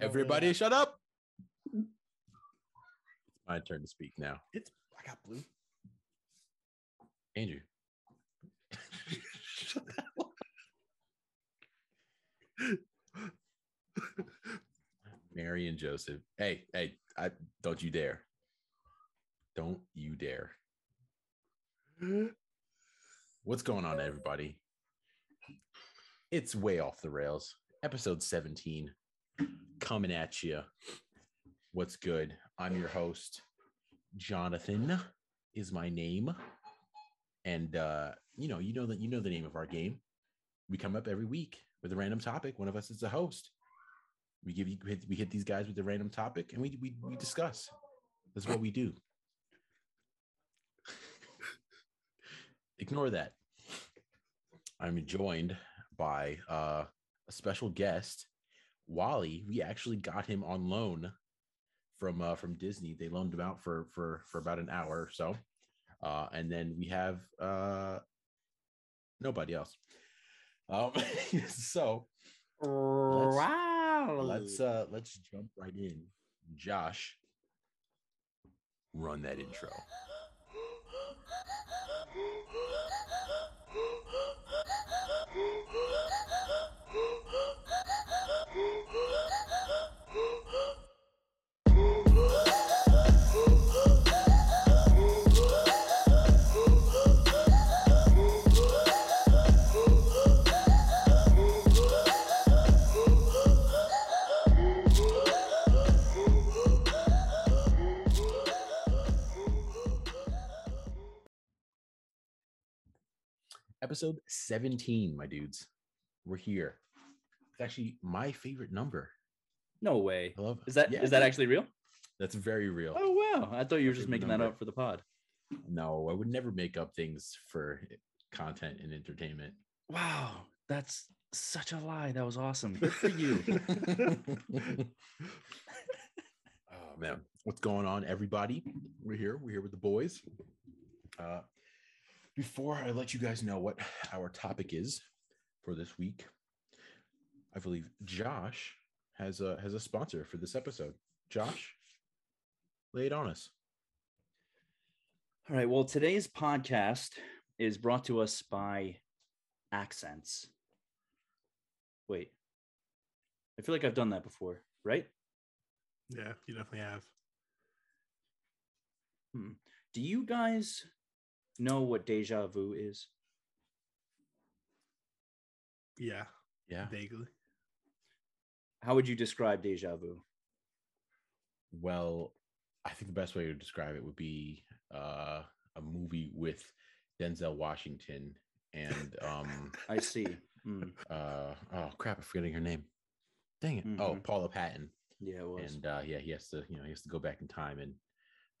Everybody, shut up. It's my turn to speak now. It's I got blue. Andrew. Mary and Joseph. Hey, hey, I don't you dare. Don't you dare. What's going on, everybody? It's way off the rails. Episode 17 coming at you. What's good? I'm your host. Jonathan is my name. And uh, you know, you know that you know the name of our game. We come up every week with a random topic. One of us is the host. We give you we hit, these guys with a random topic and we we, we discuss. That's what we do. Ignore that. I'm joined by uh, a special guest, Wally. We actually got him on loan from uh, from Disney. They loaned him out for for for about an hour or so, uh, and then we have uh, nobody else. Um, so Wow. let's uh, let's jump right in. Josh, run that intro. Episode 17, my dudes. We're here. It's actually my favorite number. No way. I love Is that is Yeah, that dude. actually real? That's very real. Oh wow. I thought you were just making that up for the pod. No, I would never make up things for content and entertainment. Wow. That's such a lie. That was awesome. Good for you. oh man, what's going on, everybody? We're here. We're here with the boys. Uh, before I let you guys know what our topic is for this week, I believe Josh has a has a sponsor for this episode. Josh, lay it on us. All right. Well, today's podcast is brought to us by Accents. Wait. I feel like I've done that before, right? Yeah, you definitely have. Hmm. Do you guys know what deja vu is? Yeah, Yeah. vaguely. How would you describe deja vu? Well, I think the best way to describe it would be uh, a movie with Denzel Washington and um I see. Hmm. uh oh crap, I'm forgetting her name. Dang it. Oh, Mhm. Paula Patton. Yeah, it was. And uh yeah, he has to, you know, he has to go back in time and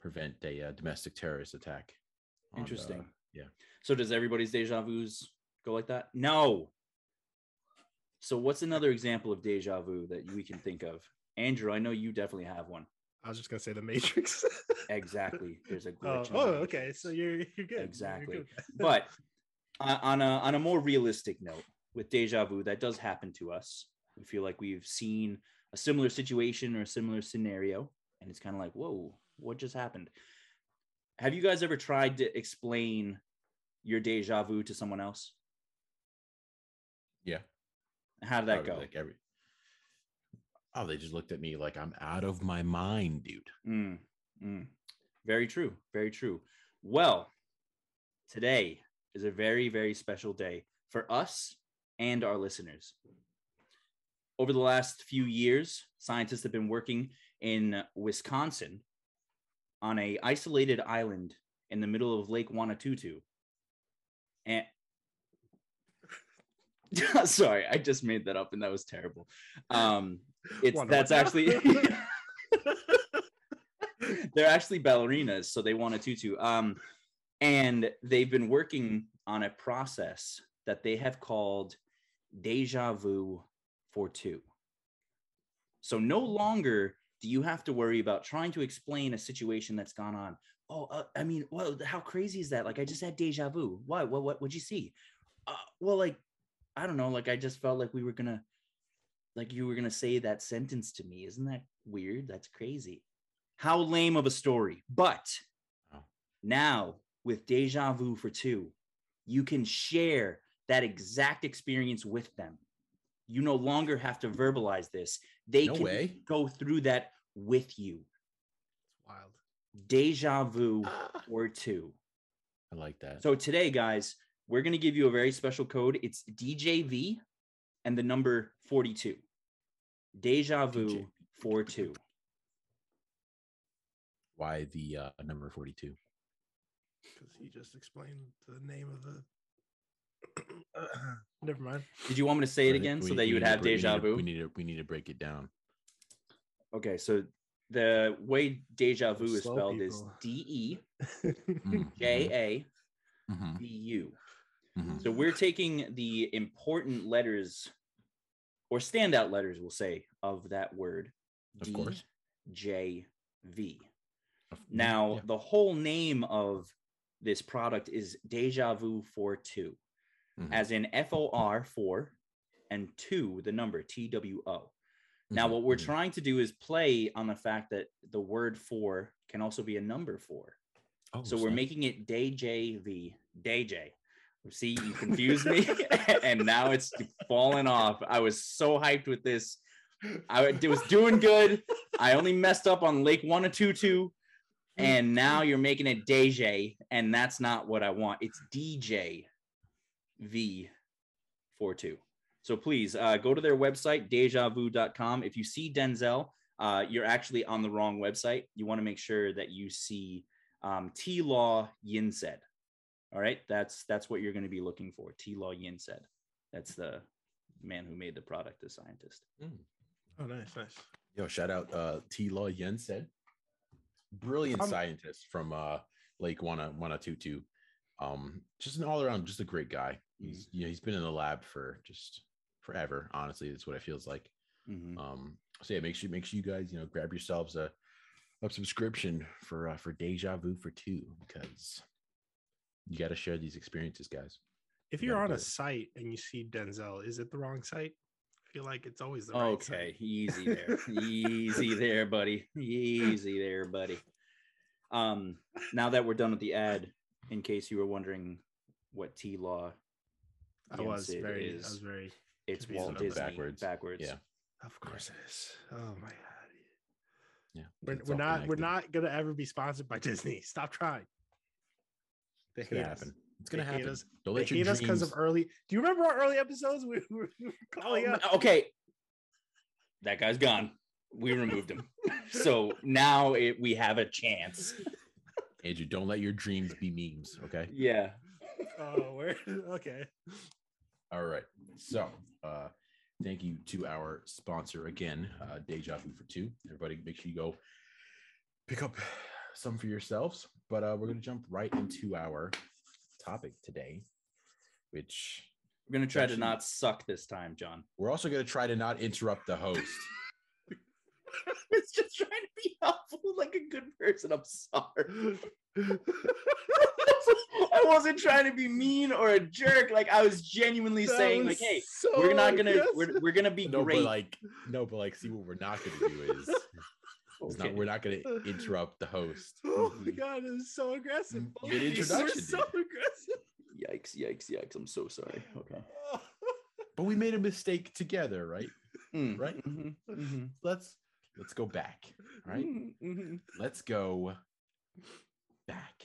prevent a uh, domestic terrorist attack. On, Interesting. yeah. So does everybody's deja vu's go like that? No. So what's another example of deja vu that we can think of? Andrew, I know you definitely have one. I was just gonna say the Matrix. Exactly. There's a oh, glitch. in the oh, okay. So you're you're good. You're Exactly. good. But uh, on a on a more realistic note, with deja vu, that does happen to us. We feel like we've seen a similar situation or a similar scenario, and it's kind of like, whoa, what just happened? Have you guys ever tried to explain your deja vu to someone else? Yeah. How did that Probably go? Like every Oh, they just looked at me like I'm out of my mind, dude. Mm, mm. Very true. Very true. Well, today is a very, very special day for us and our listeners. Over the last few years, scientists have been working in Wisconsin on a isolated island in the middle of Lake Wanatutu. And sorry, I just made that up and that was terrible. Um, it's Wonder that's actually they're actually ballerinas, so they want a tutu. Um, and they've been working on a process that they have called deja vu for two. So no longer do you have to worry about trying to explain a situation that's gone on. Oh, uh, I mean, well, how crazy is that? Like, I just had deja vu. Why? What? What? What'd you see? Uh, well, like, I don't know. Like, I just felt like we were gonna like you were gonna say that sentence to me. Isn't that weird? That's crazy. How lame of a story. But Wow. now with Deja Vu for two, you can share that exact experience with them. You no longer have to verbalize this. They No can way. go through that with you. Wild. Deja Vu or two. I like that. So today, guys, we're going to give you a very special code. It's DJV and the number 42. Deja Vu DJ. 42. Why the uh, number 42? Because he just explained the name of the. Never mind. Did you want me to say it I think again so that you would have break- deja vu? We need to we need to break it down. Okay, so the way deja vu is Slow spelled is people. D E Mhm, J A mhm, V U. mhm. So we're taking the important letters or standout letters, we'll say, of that word. Of course. J V. Now, yeah. the whole name of this product is Deja Vu 4 2, Mhm, as in F O R 4 and 2, the number T W O. Now, mhm, what we're mhm. trying to do is play on the fact that the word four can also be a number four. Oh, So we're making it DJV, DJ. See, you confused me, and now it's falling off. I was so hyped with this. I it was doing good. I only messed up on Lake One Two Two, and now you're making it DJ, and that's not what I want. It's DJ V 42. So please uh, go to their website, dejavu.com. If you see Denzel, uh, you're actually on the wrong website. You want to make sure that you see um, T Law Yin said. All right, that's that's what you're going to be looking for. T Law Yin said. That's the man who made the product, the scientist. Mm. Oh, nice, nice. Yo, shout out uh T Law Yen said. Brilliant Um, scientist from uh Lake Wana Wanatutu. Um, just an all-around, just a great guy. He's you know, he's been in the lab for just forever, honestly. That's what it feels like. Mhm. Um, so yeah, make sure make sure you guys, you know, grab yourselves a, a subscription for uh for Deja Vu for two because you gotta share these experiences, guys. If You you're gotta on a site and you see Denzel, is it the wrong site? I feel like it's always the right site. Okay, easy there. easy there, buddy. Easy there, buddy. Um, now that we're done with the ad, in case you were wondering what T Law I was Yen Sid very, is, I was very. it's Walt Disney backwards. Backwards. backwards. Yeah. Of course it is. Oh my god. Yeah. We're, we're all not. We're not gonna ever be sponsored by Disney. Stop trying. They It's gonna us. happen. It's gonna They hate happen. us. Don't let your hate us because of early. Do you remember our early episodes? We we were calling Oh, out. okay. That guy's gone. We removed him. so now it, we have a chance. Andrew, don't let your dreams be memes. Okay. Yeah. Oh, we're okay. All right. So, uh, thank you to our sponsor again, uh, Deja Vu for two. Everybody, make sure you go pick up some for yourselves. But uh, we're gonna jump right into our topic today, which We're going to try to not suck this time, John. we're also gonna try to not interrupt the host. it's just trying to be helpful like a good person. I'm sorry. I wasn't trying to be mean or a jerk. Like I was genuinely That saying, was like, hey, so we're not gonna aggressive. we're, we're gonna be no, great. but like, no, but like, see what we're not gonna do is, is Okay. not we're not gonna interrupt the host. Oh my Mhm. god, it was so aggressive. Both good of you were introduction, so aggressive. Yikes! Yikes! Yikes! I'm so sorry. Okay. But we made a mistake together, right? Mm, Right? mhm, mhm, Let's let's go back. All right. mhm, mhm. let's go back.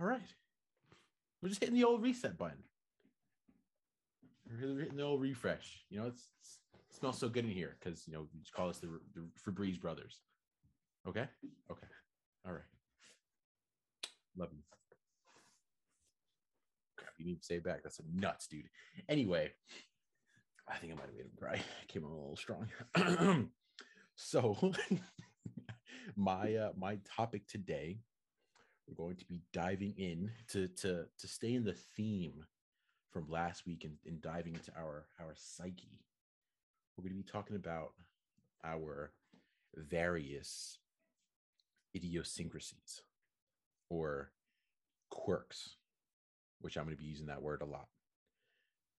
All right. We're just hitting the old reset button. We're hitting the old refresh. You know, it's, it's it smells so good in here because you know you just call us the, the Febreze brothers. Okay. Okay. All right. Love you. Crap, you need to say it back. That's nuts, dude. Anyway, I think I might have made him cry. I came on a little strong. so my uh my topic today we're going to be diving in to to to stay in the theme from last week and, and diving into our our psyche we're going to be talking about our various idiosyncrasies or quirks which i'm going to be using that word a lot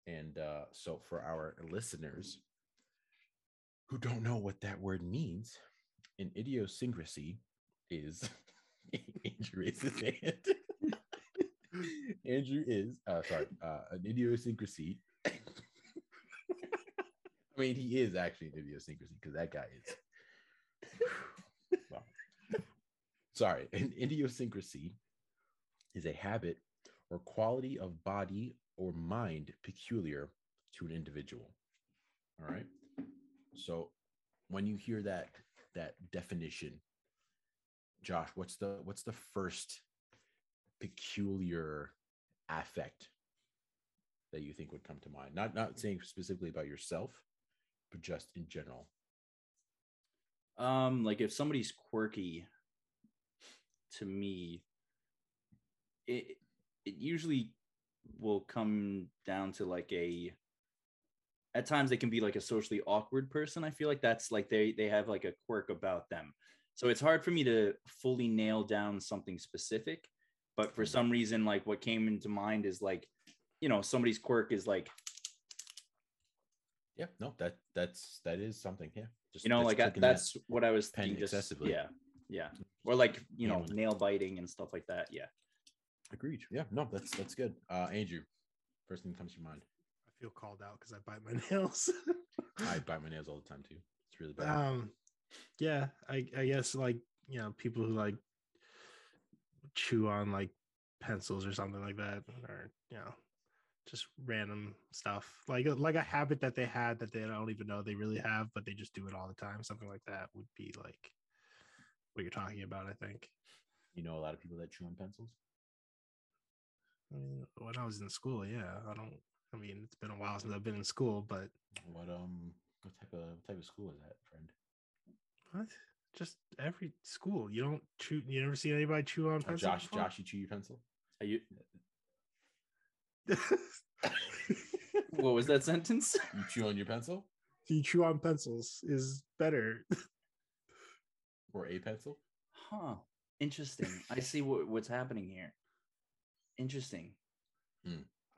And uh, so, for our listeners who don't know what that word means, an idiosyncrasy is Andrew raises his hand. Andrew is uh, sorry, uh, an idiosyncrasy. I mean, he is actually an idiosyncrasy because that guy is. Sorry, an idiosyncrasy is a habit or quality of body or mind peculiar to an individual. All right. So when you hear that that definition, Josh, what's the what's the first peculiar affect that you think would come to mind? Not not saying specifically about yourself, but just in general. Um, like if somebody's quirky, to me, it it usually will come down to like a. At times, they can be like a socially awkward person. I feel like that's like they they have like a quirk about them. So it's hard for me to fully nail down something specific. But for hmm. some reason, like what came into mind is like, you know, somebody's quirk is like Yeah, no, that that's that is something. Yeah, just you know that's like I, clicking that that's what i was thinking just, excessively. yeah yeah or like you know it. nail biting and stuff like that yeah agreed. Yeah, no, that's that's good. Uh, Andrew, first thing that comes to your mind. I feel called out because I bite my nails. I bite my nails all the time too. It's really bad. um, yeah, I I guess like you know people who like chew on like pencils or something like that, or you know just random stuff like like a habit that they had that they don't even know they really have, but they just do it all the time. Something like that would be like what you're talking about. I think. you know a lot of people that chew on pencils. I mean, when I was in school, yeah, I don't. I mean, it's been a while since I've been in school, but What um what type of what type of school is that, friend? what? Just every school. You don't chew. You never see anybody chew on Uh, pencil. Josh, before? Josh, you chew your pencil? Are you what was that sentence You chew on your pencil you chew on pencils is better. or a pencil? huh interesting i see what, what's happening here interesting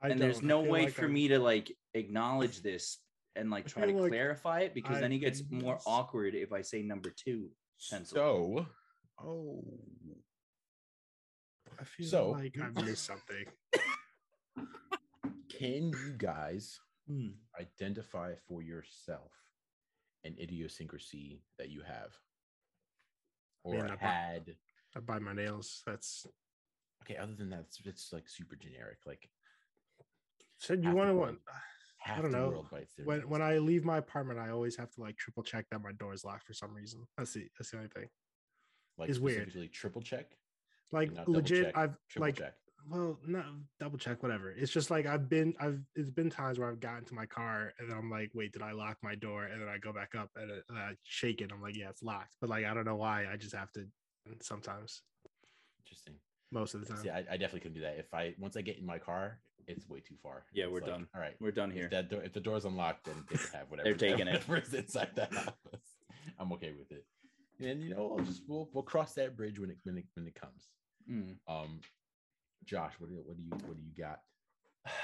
I and there's no way like for I'm- me to like acknowledge this and like try to like clarify it because I then it gets more awkward if i say number two pencil So, oh, I feel So- like I missed something. can you guys Hmm. identify for yourself an idiosyncrasy that you have or Man, I bu- had? I bite my nails. That's Okay, other than that, it's, it's like super generic. Like said. You want to want half don't know. world bites their when when I leave my apartment, I always have to like triple check that my door is locked for some reason. That's the that's the only thing. like it's weird. triple check, Like legit, check, I've like check. well, not double check, whatever. It's just like I've been, I've. It's been times where I've gotten to my car and then I'm like, wait, did I lock my door? And then I go back up and, it- and I shake it. I'm like, yeah, it's locked. But like, I don't know why. I just have to. Sometimes, Interesting. Most of the time. See, I, I definitely couldn't do that. If I once I get in my car, it's way too far. Yeah, It's we're like, done. All right, we're done If here that door, if the door's unlocked, then they can have whatever. They're taking it. whatever's inside the house. I'm okay with it. And you know, we'll just we'll we'll cross that bridge when it when it when it comes. Hmm. Um, Josh, what do you, what do you what do you got?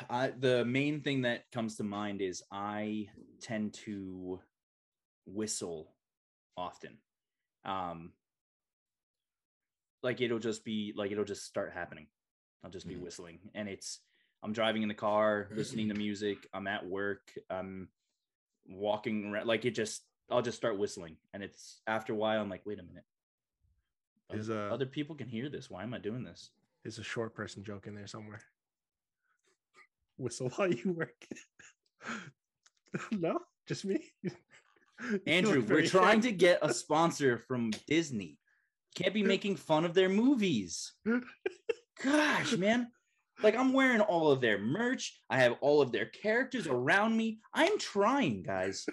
I, the main thing that comes to mind is I tend to whistle often. Um, like it'll just be like it'll just start happening. I'll just be Mhm. whistling, and it's I'm driving in the car, listening to music. I'm at work. I'm walking around. Like it just I'll just start whistling, and it's after a while I'm like, wait a minute. Is Other, uh other people can hear this. Why am I doing this? is a short person joke in there somewhere? Whistle while you work. no, just me. Andrew, we're trying to get a sponsor from Disney. Can't be making fun of their movies. Gosh, man. Like I'm wearing all of their merch. I have all of their characters around me. I'm trying, guys.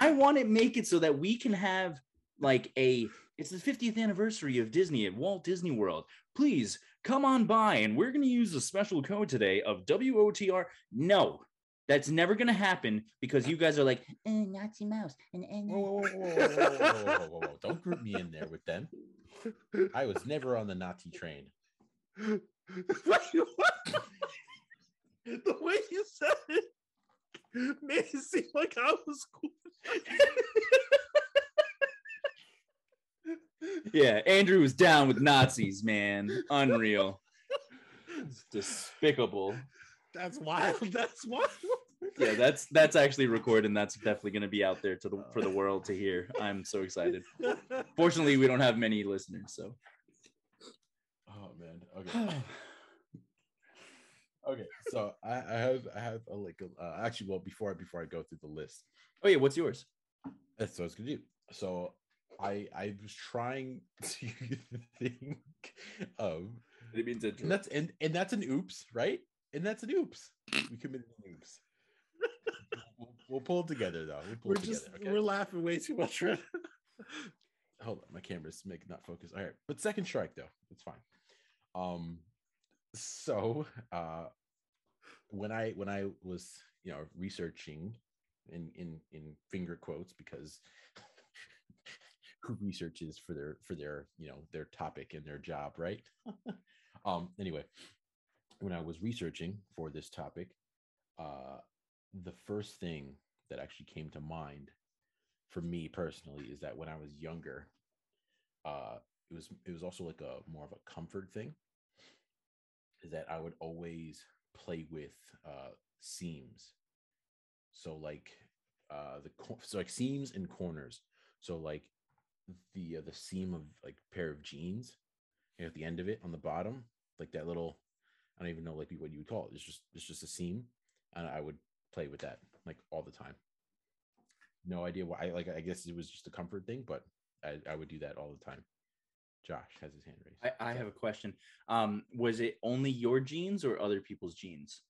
I want to make it so that we can have like a it's the 50th anniversary of Disney at Walt Disney World. Please come on by and we're going to use a special code today of WOTR. No. That's never gonna happen because you guys are like eh, Nazi mouse and eh, whoa, whoa, whoa, whoa, whoa, whoa, don't group me in there with them. I was never on the Nazi train. What? the way you said it made it seem like I was cool. yeah, Andrew was down with Nazis, man. Unreal. It's despicable. That's wild. That's wild. Yeah, that's that's actually recorded and that's definitely gonna be out there to the for the world to hear. I'm so excited. Fortunately, we don't have many listeners, so Oh man. Okay. okay. So I, I have I have a like a, uh, actually well before I before I go through the list, Oh yeah, what's yours? that's what I was gonna do. So I I was trying to think of I didn't mean to and that's and, and that's an oops, right? And that's an oops. We committed an oops. We'll, we'll pull it together though. We'll pull We're it just together. Okay? we're laughing way too much right hold on, my camera's making not focus. All right, but second strike though, it's fine. Um, so uh, when I when I was you know researching in in in finger quotes because who researches for their for their you know their topic and their job, right? um, anyway, when I was researching for this topic, uh, the first thing that actually came to mind for me personally is that when I was younger, uh, it was it was also like a more of a comfort thing. Is that I would always play with uh, seams, so like uh, the so like seams and corners. So like the uh, the seam of like pair of jeans, and at the end of it on the bottom, like that little I don't even know like what you would call it. It's just it's just a seam, and I would play with that like all the time no idea why. Like, I guess it was just a comfort thing, but I, I would do that all the time. Josh has his hand raised. I, I have a question. Um, was it only your jeans or other people's jeans?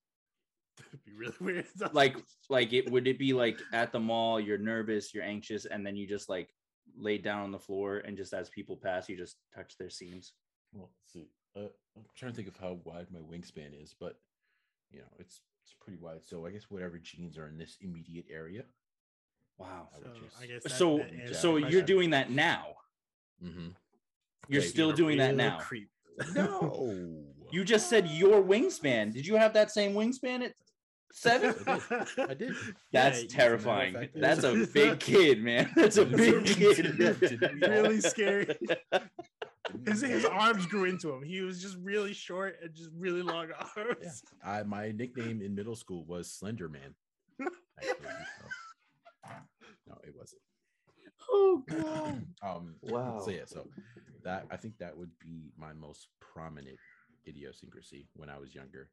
It'd be really weird. Like, like it would it be like at the mall, you're nervous, you're anxious, and then you just like lay down on the floor and just as people pass, you just touch their seams. Well, let's see. Uh, I'm trying to think of how wide my wingspan is, but you know, it's it's pretty wide. So I guess whatever jeans are in this immediate area. Wow. So would just- I guess that- So, that so the you're question. doing that now. Mm-hmm. You're Wait, still You're a doing that now. creep. No. You just said your wingspan. Did you have that same wingspan at seven? I did. That's Yeah, terrifying. fact, That's a big kid, man. That's a big big kid. kid. really scary. His, his arms grew into him. He was just really short and just really long arms. Yeah. I, my nickname in middle school was Slender Man. actually, so- No, it wasn't. Oh god. um Wow. so yeah so that i think that would be my most prominent idiosyncrasy when i was younger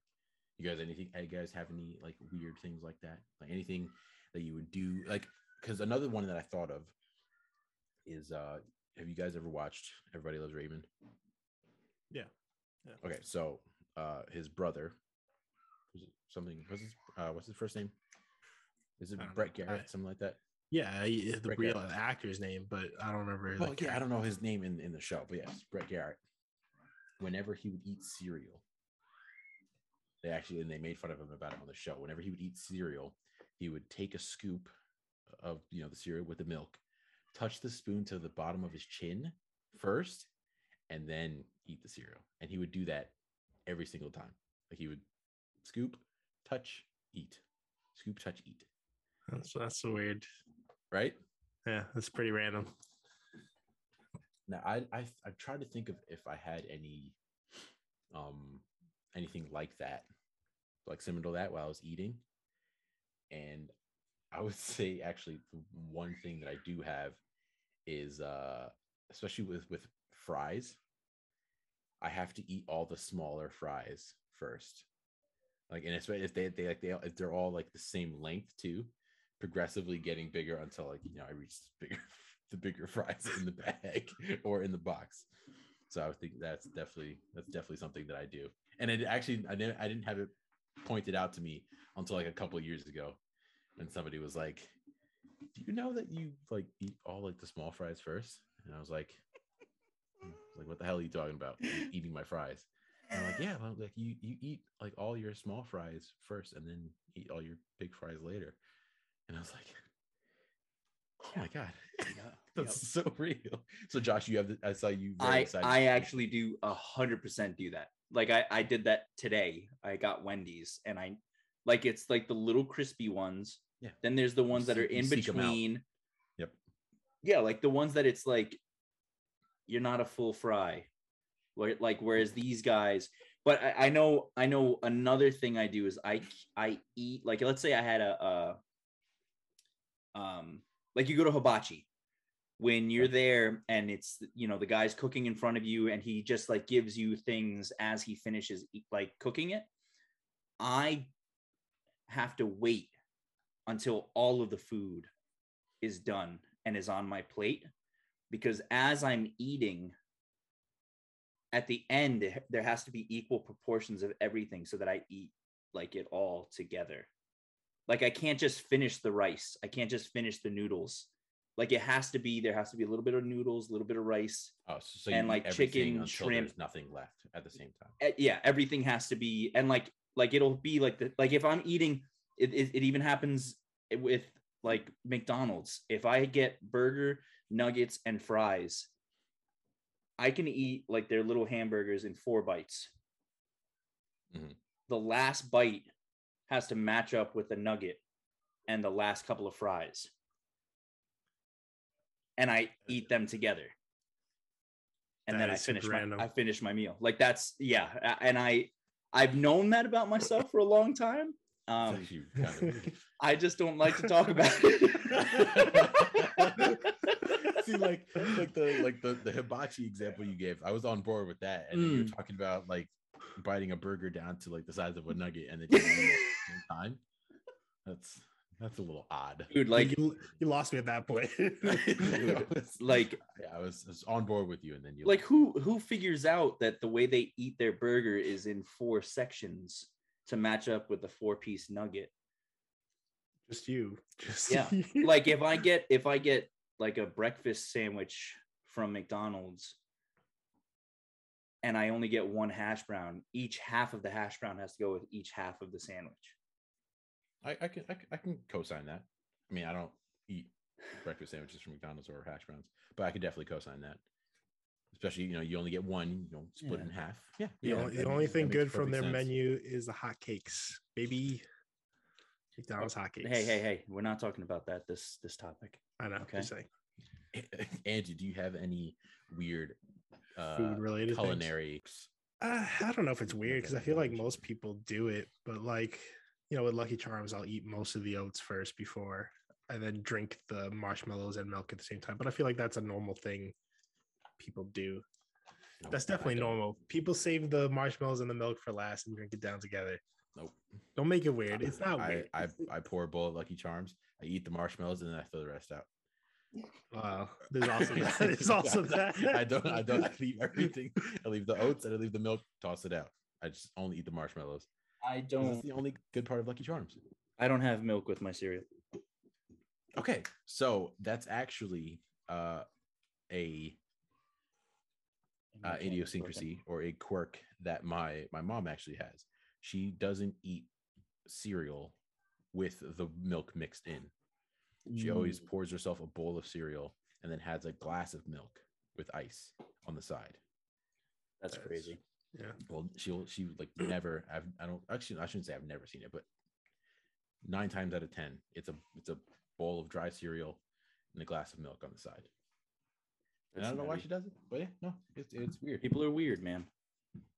you guys anything you guys have any like weird things like that like anything that you would do like because another one that i thought of is uh have you guys ever watched everybody loves raymond Yeah. Yeah. okay so uh his brother was something what's his uh what's his first name is it brett know. I- garrett something like that Yeah, he- the Brett real Garrett. actor's name, but I don't remember. Well, yeah, I don't know his name in, in the show, but yes, Brett Garrett. Whenever he would eat cereal, they actually and they made fun of him about it on the show. Whenever he would eat cereal, he would take a scoop of you know the cereal with the milk, touch the spoon to the bottom of his chin first, and then eat the cereal. And he would do that every single time. Like he would scoop, touch, eat, scoop, touch, eat. That's that's so weird. Right? Yeah, that's pretty random. Now I I I've tried to think of if I had any um anything like that, like similar to that while I was eating. And I would say actually one thing that I do have is uh especially with with fries, I have to eat all the smaller fries first. Like and especially if they they like they if they're all like the same length too, progressively getting bigger until like you know I reach bigger the bigger fries in the bag or in the box. So I would think that's definitely that's definitely something that I do. And it actually I didn't I didn't have it pointed out to me until like a couple years ago when somebody was like, "Do you know that you like eat all like the small fries first? And I was like, "Hmm." like what the hell are you talking about? "E- Eating my fries. And I'm like, yeah, well, like you you eat like all your small fries first and then eat all your big fries later. And I was like, oh my god, that's so real. So Josh, you have the, I saw you. very I excited. I actually do a hundred percent do that. Like I I did that today. I got Wendy's and I Like it's like the little crispy ones. Yeah. Then there's the ones that are in seek 'em out. between. Yep. Yeah, like the ones that it's like you're not a full fry. Where like whereas these guys, but I, I know I know another thing I do is I I eat like let's say I had a, a um like you go to hibachi when you're there and it's you know the guy's cooking in front of you and he just like gives you things as he finishes like cooking it i have to wait until all of the food is done and is on my plate because as i'm eating at the end there has to be equal proportions of everything so that i eat like it all together like i can't just finish the rice i can't just finish the noodles like it has to be there has to be a little bit of noodles a little bit of rice Oh, so, so And, like, chicken, shrimp. There's nothing left at the same time. eh, yeah everything has to be and like like it'll be like the like if i'm eating it, it, it even happens with like mcdonald's. If i get burger nuggets and fries i can eat like their little hamburgers in four bites. Mhm. the last bite has to match up with the nugget and the last couple of fries. And i eat them together. And That then i finish my i finish my meal. Like that's yeah and i i've known that about myself for a long time um actually kind of i just don't like to talk about it See, like, like the like the the hibachi example you gave, I was on board with that, and then you were Mm. talking about like biting a burger down to like the size of a nugget, and then eating it at the same time. That's that's a little odd. dude like you, you lost me at that point. I was- like yeah, I was, I was on board with you, and then you like who who figures out that the way they eat their burger is in four sections to match up with the four piece nugget just you. Just Yeah, you. like if i get if i get like a breakfast sandwich from mcdonald's and i only get one hash brown each half of the hash brown has to go with each half of the sandwich I, I can I, can- I can co-sign that. I mean, I don't eat breakfast sandwiches from McDonald's or hash browns, but I could definitely co-sign that. Especially, you know, you only get one, you know, split Yeah. in half. Yeah. The yeah, only, the only thing good from their sense. menu is the hotcakes, baby. McDonald's hotcakes. hey hey hey we're not talking about that this this topic I know. Okay. Just saying. Angie, do you have any weird uh, Food related culinary? Uh, I don't know if it's weird because I feel like most people do it, but like you know, with Lucky Charms, I'll eat most of the oats first before and then drink the marshmallows and milk at the same time. But I feel like that's a normal thing people do. Nope, That's definitely normal. People save the marshmallows and the milk for last and drink it down together. Nope. Don't make it weird. It's not I, weird. I I pour a bowl of Lucky Charms. I eat the marshmallows and then I throw the rest out. Wow. There's also that. There's also that. I don't. I don't. I leave everything. I leave the oats and I leave the milk. Toss it out. I just only eat the marshmallows. I 'Cause don't That's the only good part of Lucky Charms. i don't have milk with my cereal Okay, so that's actually uh, a uh, idiosyncrasy or a quirk that my my mom actually has. She doesn't eat cereal with the milk mixed in. She always Mm. pours herself a bowl of cereal and then has a glass of milk with ice on the side. that's That's- crazy Yeah. Well, she'll she like never. I've I don't actually I shouldn't say I've never seen it, but nine times out of ten, it's a it's a bowl of dry cereal and a glass of milk on the side. And I don't know why she does it, but yeah, no, it's it's weird. people are weird man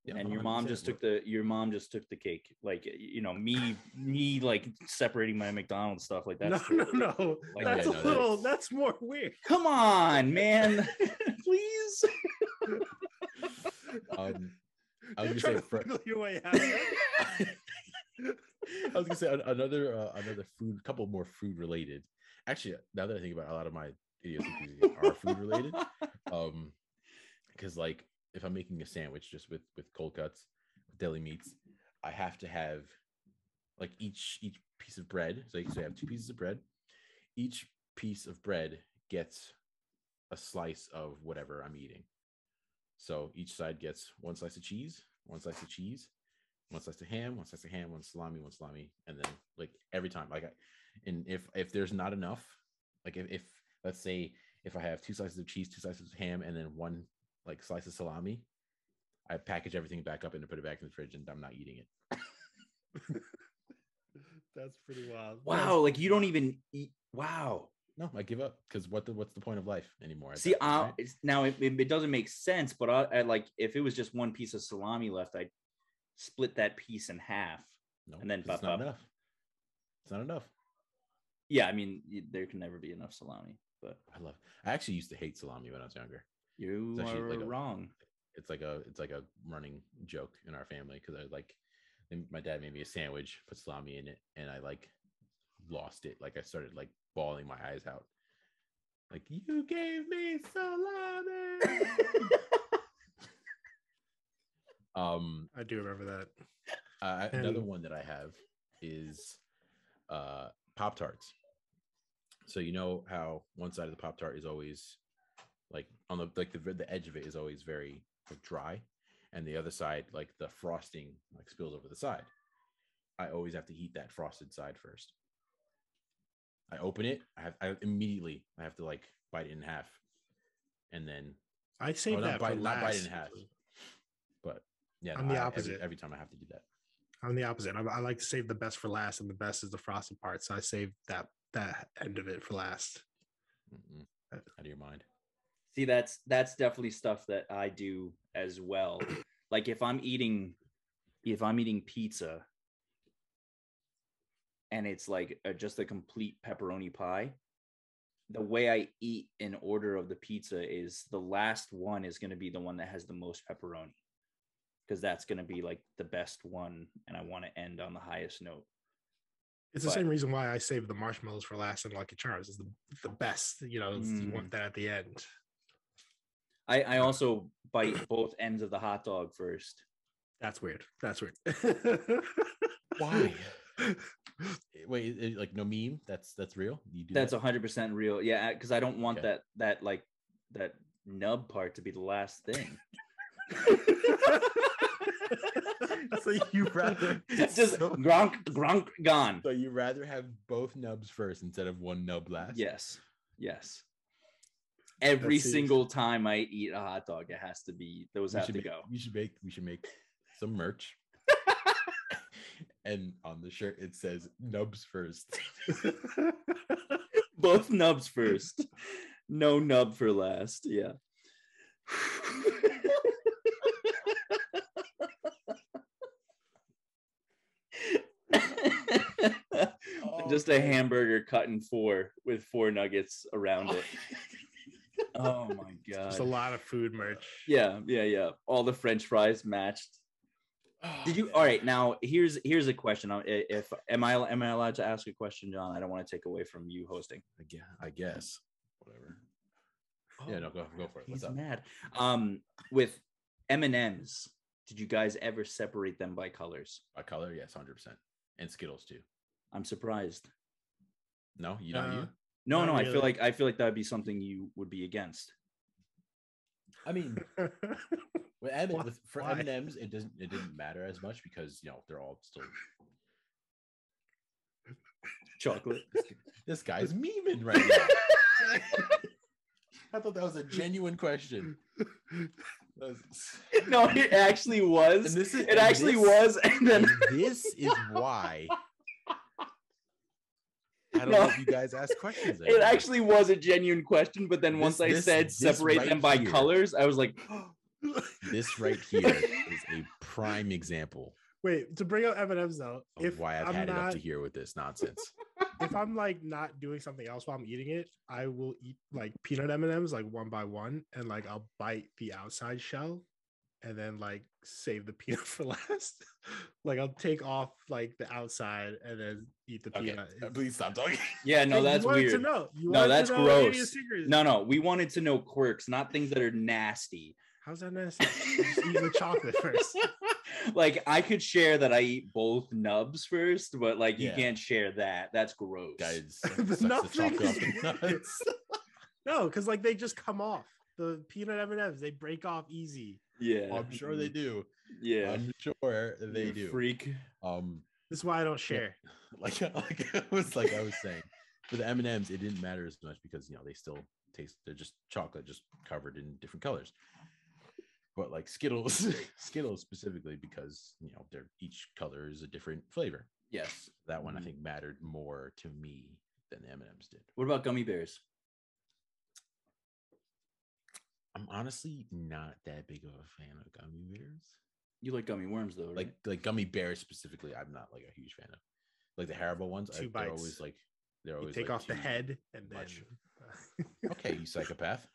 Yeah, and your mom just took the your mom just took the cake like you know me me like separating my mcdonald's stuff like that no, no, no. Like, that's yeah, a no, little. that's- That's more weird. come on man please Um, I was gonna say fr- your way out. I was gonna say another uh, another food, couple more food related. Actually, now that I think about it, a lot of my idiosyncrasies are food related. Um, because like if I'm making a sandwich just with with cold cuts, deli meats, I have to have like each each piece of bread. So, so I have two pieces of bread. Each piece of bread gets a slice of whatever I'm eating. So each side gets one slice of cheese, one slice of cheese, one slice of ham, one slice of ham, one salami, one salami, and then like every time, like, I, and if if there's not enough, like if, if let's say if I have two slices of cheese, two slices of ham, and then one like slice of salami, I package everything back up and put it back in the fridge, and I'm not eating it. That's pretty wild. Wow, like you don't even eat. Wow. No, I give up because what the, what's the point of life anymore? See, point, uh, right? it's, now it, it, doesn't make sense, but I, I like if it was just one piece of salami left, I'd split that piece in half. no, and then it's not up. enough. It's not enough. Yeah, I mean, there can never be enough salami, but I love. I actually used to hate salami when I was younger. you It's are like a- wrong. It's like a it's like a running joke in our family because I like my dad made me a sandwich, put salami in it, and I like lost it. Like I started like bawling my eyes out. Like you gave me salami. um, I do remember that. uh, another one that I have is uh Pop Tarts. So you know how one side of the Pop Tart is always like on the like the the edge of it is always very like, dry, and the other side like the frosting like spills over the side. I always have to heat that frosted side first. I open it. I have I immediately I have to like bite it in half, and then I saved not that bite- for not bite it in half. but yeah, I'm the I- opposite. Every, every time I have to do that. I'm the opposite. I, I like to save the best for last, and the best is the frosted part. So I save that that end of it for last. Mm-mm. Uh, Out of your mind. See, that's that's definitely stuff that I do as well. like if I'm eating, if I'm eating pizza, and it's like a, just a complete pepperoni pie, the way I eat in order of the pizza is the last one is going to be the one that has the most pepperoni, because that's going to be like the best one, and I want to end on the highest note. It's the same reason why I saved the marshmallows for last and Lucky Charms is the, the best. You know, it's- you Mm. want that at the end. I, I also bite both ends of the hot dog first. That's weird. That's weird. Why? Wait, like no meme? That's that's real. You do That's that? a hundred percent real. Yeah, because I don't want Okay. that that like that nub part to be the last thing. so you rather Just so, gronk gronk gone. so you rather have both nubs first instead of one nub last? Yes, yes. Every seems- single time I eat a hot dog, it has to be those We have to make, go. We should make we should make some merch. And on the shirt it says nubs first. Both nubs first. No nub for last. Yeah. Just a hamburger cut in four with four nuggets around it. Oh my god. Just a lot of food merch. Yeah, yeah, yeah. All the French fries matched. Did you? All right. Now here's here's a question. If am I am I allowed to ask a question, John? I don't want to take away from you hosting. I guess, I guess. Whatever. Yeah, no, go go for it. What's He's up? mad. Um, with M and M's, did you guys ever separate them by colors? By color, yes, hundred percent. And Skittles too. I'm surprised. No, you don't. Uh, you. No, Not no. I feel like I feel like that would be something you would be against. I mean, with, M- Why- with for? M and M's, it doesn't it didn't matter as much because you know they're all still. Chocolate. This guy's memeing right now. I thought that was a genuine question. Was- no, it actually was. And this is- it actually this- was, and then And this is why I don't No. know if you guys ask questions. it actually was a genuine question. But then once I this- said this separate right them by here. colors, I was like, this right here is a prime example Wait, to bring up M&M's though, if why I've I'm had it up to here with this nonsense. if I'm like not doing something else while I'm eating it, I will eat like peanut M&Ms like one by one, and like I'll bite the outside shell, and then like save the peanut for last. like I'll take off like the outside and then eat the Okay, peanut. uh, please stop talking. yeah, no, Hey, you that's weird. To know. You No, wanted to that's know any of the gross. No, no, we wanted to know quirks, not things that are nasty. How's that nasty? Just eat the chocolate first. like I could share that I eat both nubs first, but like you Yeah. can't share that. That's gross. Guys, The sucks the nothing chocolate off the nuts. No, because like they just come off. The peanut M&Ms, they break off easy. Yeah, I'm sure they do. Yeah, I'm sure they You do. Freak. Um, This is why I don't share. like like I was like I was saying, for the M and M's, it didn't matter as much because you know they still taste. They're just chocolate, just covered in different colors. But like Skittles, Skittles specifically because you know they're each color is a different flavor. Yes. That one I Mhm. think mattered more to me than the M&Ms did. What about gummy bears? I'm honestly not that big of a fan of gummy bears. You like gummy worms though, right? Like like gummy bears specifically, I'm not like a huge fan of. Like the Haribo ones, I, Two they're always like they're You always take like off the head and then. Okay, you psychopath.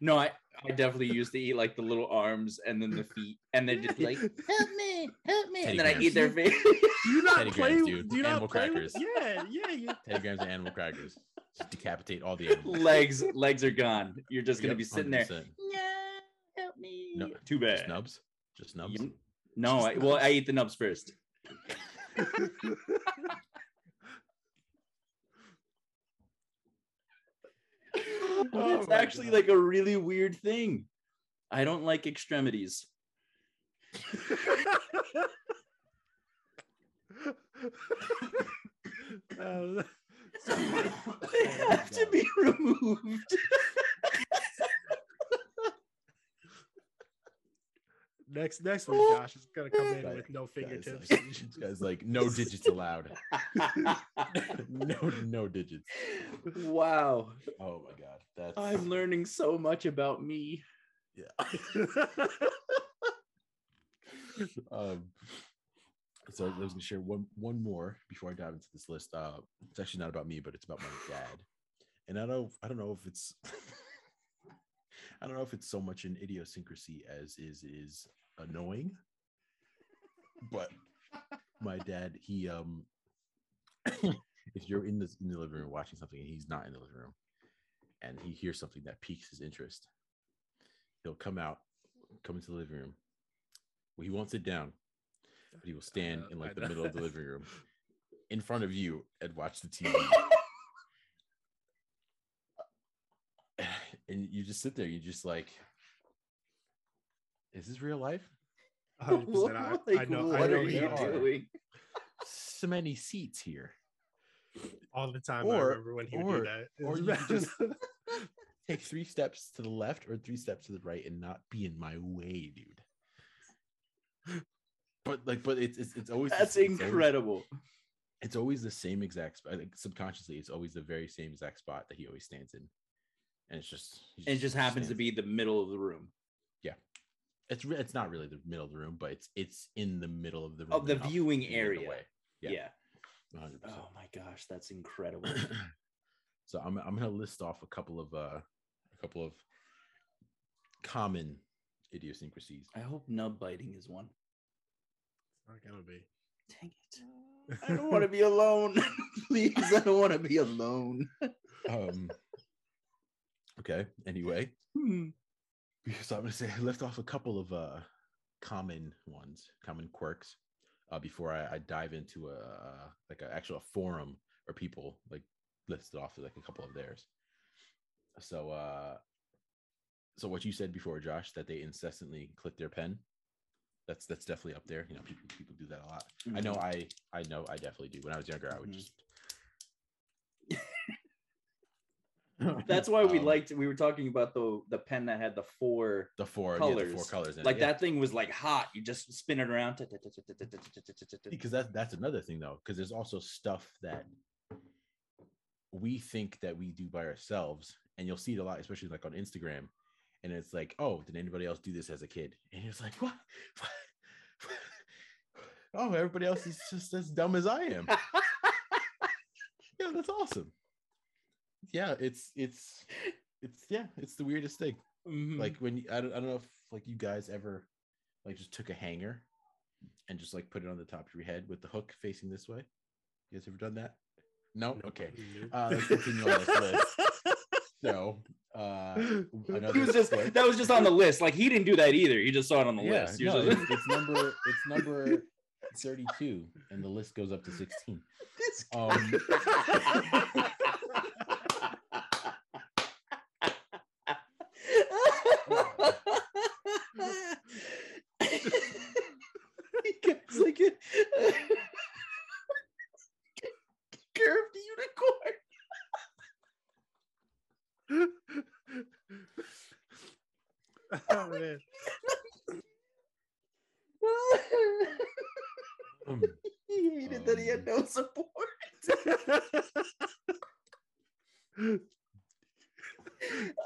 No, I, I definitely used to eat like the little arms and then the feet, and then just like help me, help me, Teddy and then I eat their face. do you not Teddy play? Grahams, dude. Do you Animal not play crackers. With, yeah, yeah. You, Ten grams of animal crackers. Just decapitate all the animals. legs, legs are gone. You're just gonna Yep, be sitting there. 100%. Yeah, help me. No, Too bad. Just nubs. Just nubs. You- no, I, well, I eat the nubs first. Oh it's actually God. like a really weird thing. I don't like extremities. Uh, they have to be removed. Next, next week, Josh is gonna come in Guys- with no guys, fingertips. like- this guy's like no digits allowed. no, no digits. wow. Oh my god, that's I'm learning so much about me. yeah. um, so I was gonna share one one more before I dive into this list. Uh, it's actually not about me, but it's about my dad. And I don't I don't know if it's I don't know if it's so much an idiosyncrasy as is is annoying. But my dad, he um if you're in this in the living room watching something and he's not in the living room and he hears something that piques his interest, he'll come out, come into the living room. Well, he won't sit down, but he will stand know, in I like the know. middle of the living room in front of you and watch the TV. and you just sit there, you just like, is this real life? 100%. I, I Like, know. what I know are you are. doing? So many seats here. all the time. I Or- remember when he would or- do that. Or you bad. just take three steps to the left or three steps to the right and not be in my way, dude. But like, but it's it's, it's always the That's same- it's always- incredible. It's always the same exact spot. Like subconsciously, it's always the very same exact spot that he always stands in, and it's just he And it just happens to stands- be the middle of the room. It's re- it's not really the middle of the room, but it's it's in the middle of the room. Of the viewing in the other area. way. Yeah. Yeah. 100%. Oh my gosh, that's incredible. so I'm I'm gonna list off a couple of uh a couple of common idiosyncrasies. I hope nub biting is one. It's not gonna be. Dang it. I don't want to be alone. Please, I don't want to be alone. Um okay, anyway. So I'm gonna say I left off a couple of uh common ones, common quirks, uh before I, I dive into a uh, like an actual forum or people like listed off like a couple of theirs. So uh so what you said before, Josh, that they incessantly click their pen. That's that's definitely up there. You know, people people do that a lot. I know I I know I definitely do. When I was younger, I would Mhm. just That's why we Um, liked. We were talking about the the pen that had the four. the four yeah, the four colors. colors in it, Like yeah. that thing was like hot. You just spin it around. because that's that's another thing though because there's also stuff that we think that we do by ourselves and you'll see it a lot especially like on instagram and it's like oh did anybody else do this as a kid and it's like what, oh everybody else is just as dumb as i am yeah that's awesome yeah it's it's it's yeah it's the weirdest thing Mhm. like when you, I don't, I don't know if like you guys ever like just took a hanger and just like put it on the top of your head with the hook facing this way you guys ever done that no Nope. okay Nope. uh let's continue on this list so uh another he was just quirk- that was just on the list. Like he didn't do that either. He just saw it on the yeah, list. He no, just- it's, it's number it's number 32 and the list goes up to 16 This um he gets like a curved unicorn. oh man. um, he hated that he Um, get no support.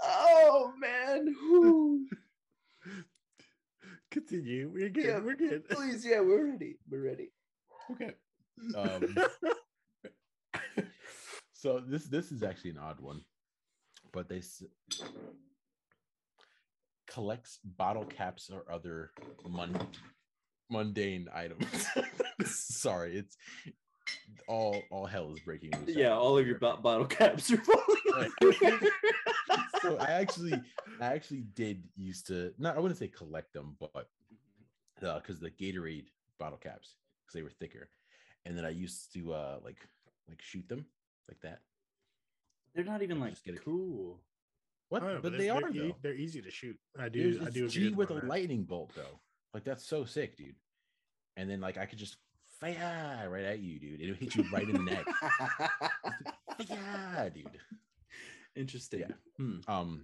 oh man. Whew. Continue. We're good. Yeah, We're good. Please, yeah, we're ready. We're ready. Okay. Um, so this this is actually an odd one, but they s- collects bottle caps or other mun- mundane items. Sorry, it's all all hell is breaking loose. Yeah, all of your bo- bottle caps are falling. so I actually I actually did used to not I wouldn't say collect them, but because the Gatorade bottle caps because they were thicker, and then I used to uh like like shoot them like that. They're not even like Just get a- cool. What? Oh, but they're- they they're are e- though. They're easy to shoot. I Dude, do. I do. G with with a that. lightning bolt though. Like that's so sick, dude. And then like I could just fire right at you, dude. It'll hit you right in the neck. Yeah, dude. Interesting. Yeah. Hmm. Um,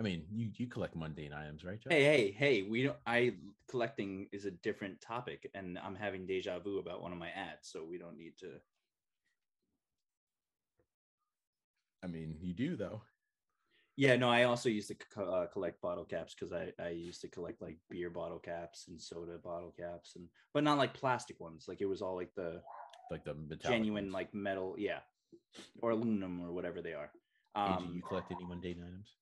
I mean, you you collect mundane items, right? Joe? Hey, hey, hey! We don't. I collecting is a different topic, and I'm having deja vu about one of my ads, so we don't need to. I mean, you do though. Yeah, no. I also used to co- uh, collect bottle caps because I I used to collect like beer bottle caps and soda bottle caps, and but not like plastic ones. Like it was all like the Like the metallic genuine ones. like metal, yeah, or aluminum or whatever they are. Hey, do Um, you collect any mundane items?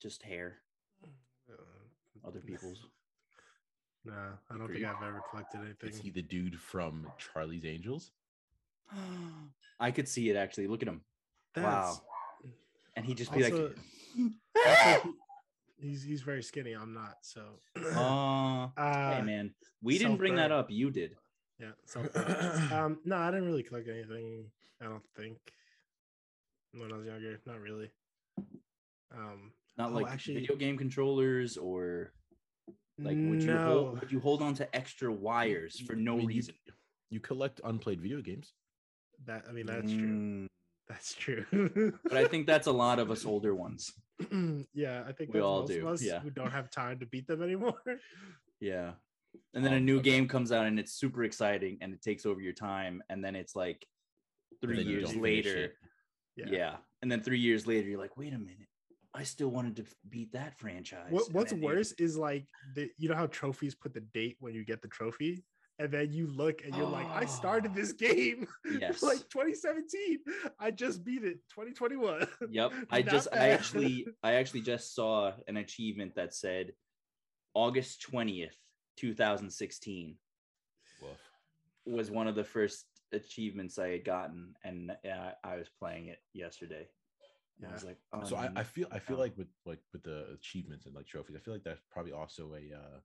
Just hair, Uh, other people's. Nah, I don't think. I've ever collected anything. Is he the dude from Charlie's Angels? I could see it actually. Look at him, That's- and he'd just be Also- like, also, he's he's very skinny. I'm not. So. "Oh, uh, hey man, we didn't bring that up. You did." Yeah. So. um. No, I didn't really collect anything. I don't think. When I was younger, not really. Um. Not Oh, like actually- video game controllers or like would you hold would you hold on to extra wires for no I mean, reason? You collect unplayed video games. That I mean, that's true. Mm, That's true. But I think that's a lot of us older ones. yeah, I think We all most do, of us yeah. who don't have time to beat them anymore. Yeah. And then a Um, new okay. game comes out and it's super exciting and it takes over your time and then it's like three years later. it. Yeah. And then three years later, you're like, wait a minute. I still wanted to beat that franchise. What What's worse is like the you know how trophies put the date when you get the trophy, and then you look and you're like, I started this game Yes. like 2017. I just beat it 2021. Yep. I Not just I actually I actually just saw an achievement that said August 20th, 2016 Woof. was one of the first achievements I had gotten and uh, I was playing it yesterday. And I was like, oh, so I, I n- feel I feel like with like with the achievements and like trophies, I feel like that's probably also a uh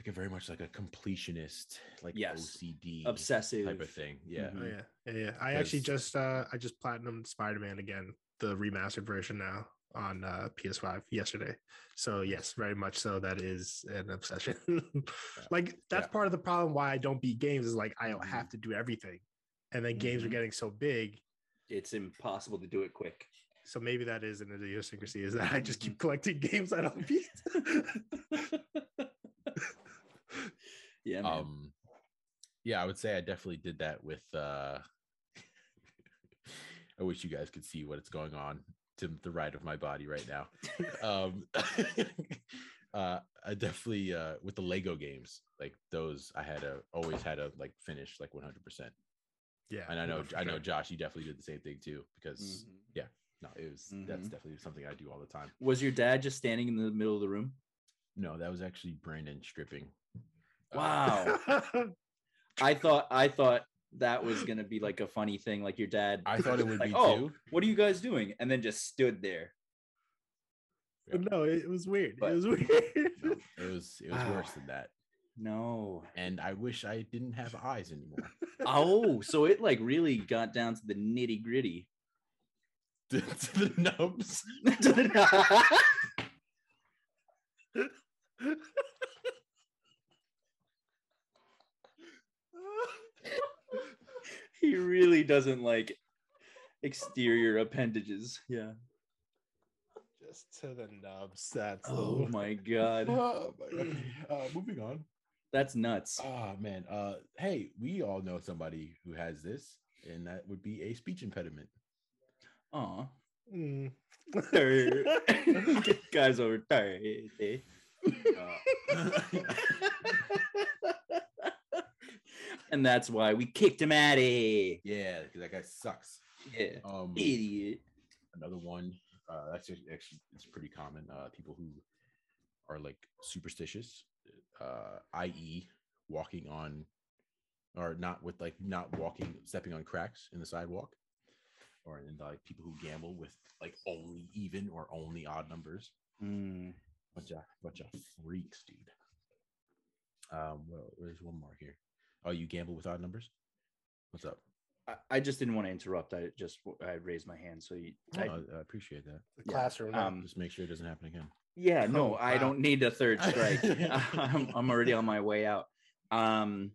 like a very much like a completionist, like Yes. OCD obsessive type of thing. Yeah. Mhm. Oh yeah, yeah, yeah. I actually just uh I just platinum Spider-Man again, the remastered version now on uh PS5 yesterday. So yes, very much so that is an obsession. like that's Yeah. part of the problem why I don't beat games is like I don't have to do everything. And then games are Mhm. getting so big. It's impossible to do it quick. So maybe that is an idiosyncrasy is that I just keep collecting games I don't beat. yeah, man. Um yeah, I would say I definitely did that with uh I wish you guys could see what is going on to the right of my body right now. um uh I definitely uh with the Lego games, like those I had a always had a like finish like 100%. Yeah. And I know no, I know sure. Josh, you definitely did the same thing too because Mhm. no, it was that's Mhm. definitely something I do all the time. Was your dad just standing in the middle of the room? No, that was actually Brandon stripping. Uh, Wow. I thought I thought that was gonna be like a funny thing, like your dad. I thought it would like, be oh, too. what are you guys doing? And then just stood there. Yeah. no, it was weird. But- it was weird. No, it was it was worse than that. No. And I wish I didn't have eyes anymore. Oh, so it like really got down to the nitty gritty. to, to the nubs. he really doesn't like exterior appendages. Yeah. just to the nubs. That's Oh the my god. Oh my God. Uh, moving on. That's nuts. Oh man. Uh hey, we all know somebody who has this, and that would be a speech impediment. Aw. Mm. Guys are tired. and that's why we kicked him out of here. yeah, because that guy sucks. Yeah. Um Idiot. another one uh that's actually, actually it's pretty common uh people who are like superstitious uh i.e walking on or not with like not walking stepping on cracks in the sidewalk or in like people who gamble with like only even or only odd numbers Mm. bunch of bunch of freaks dude um well there's one more here oh you gamble with odd numbers what's up I, I just didn't want to interrupt. I just I raised my hand. So you, oh, I, I appreciate that The Yeah, classroom. um, just make sure it doesn't happen again yeah, no, Oh, I don't need a third strike. I'm, I'm already on my way out. Um,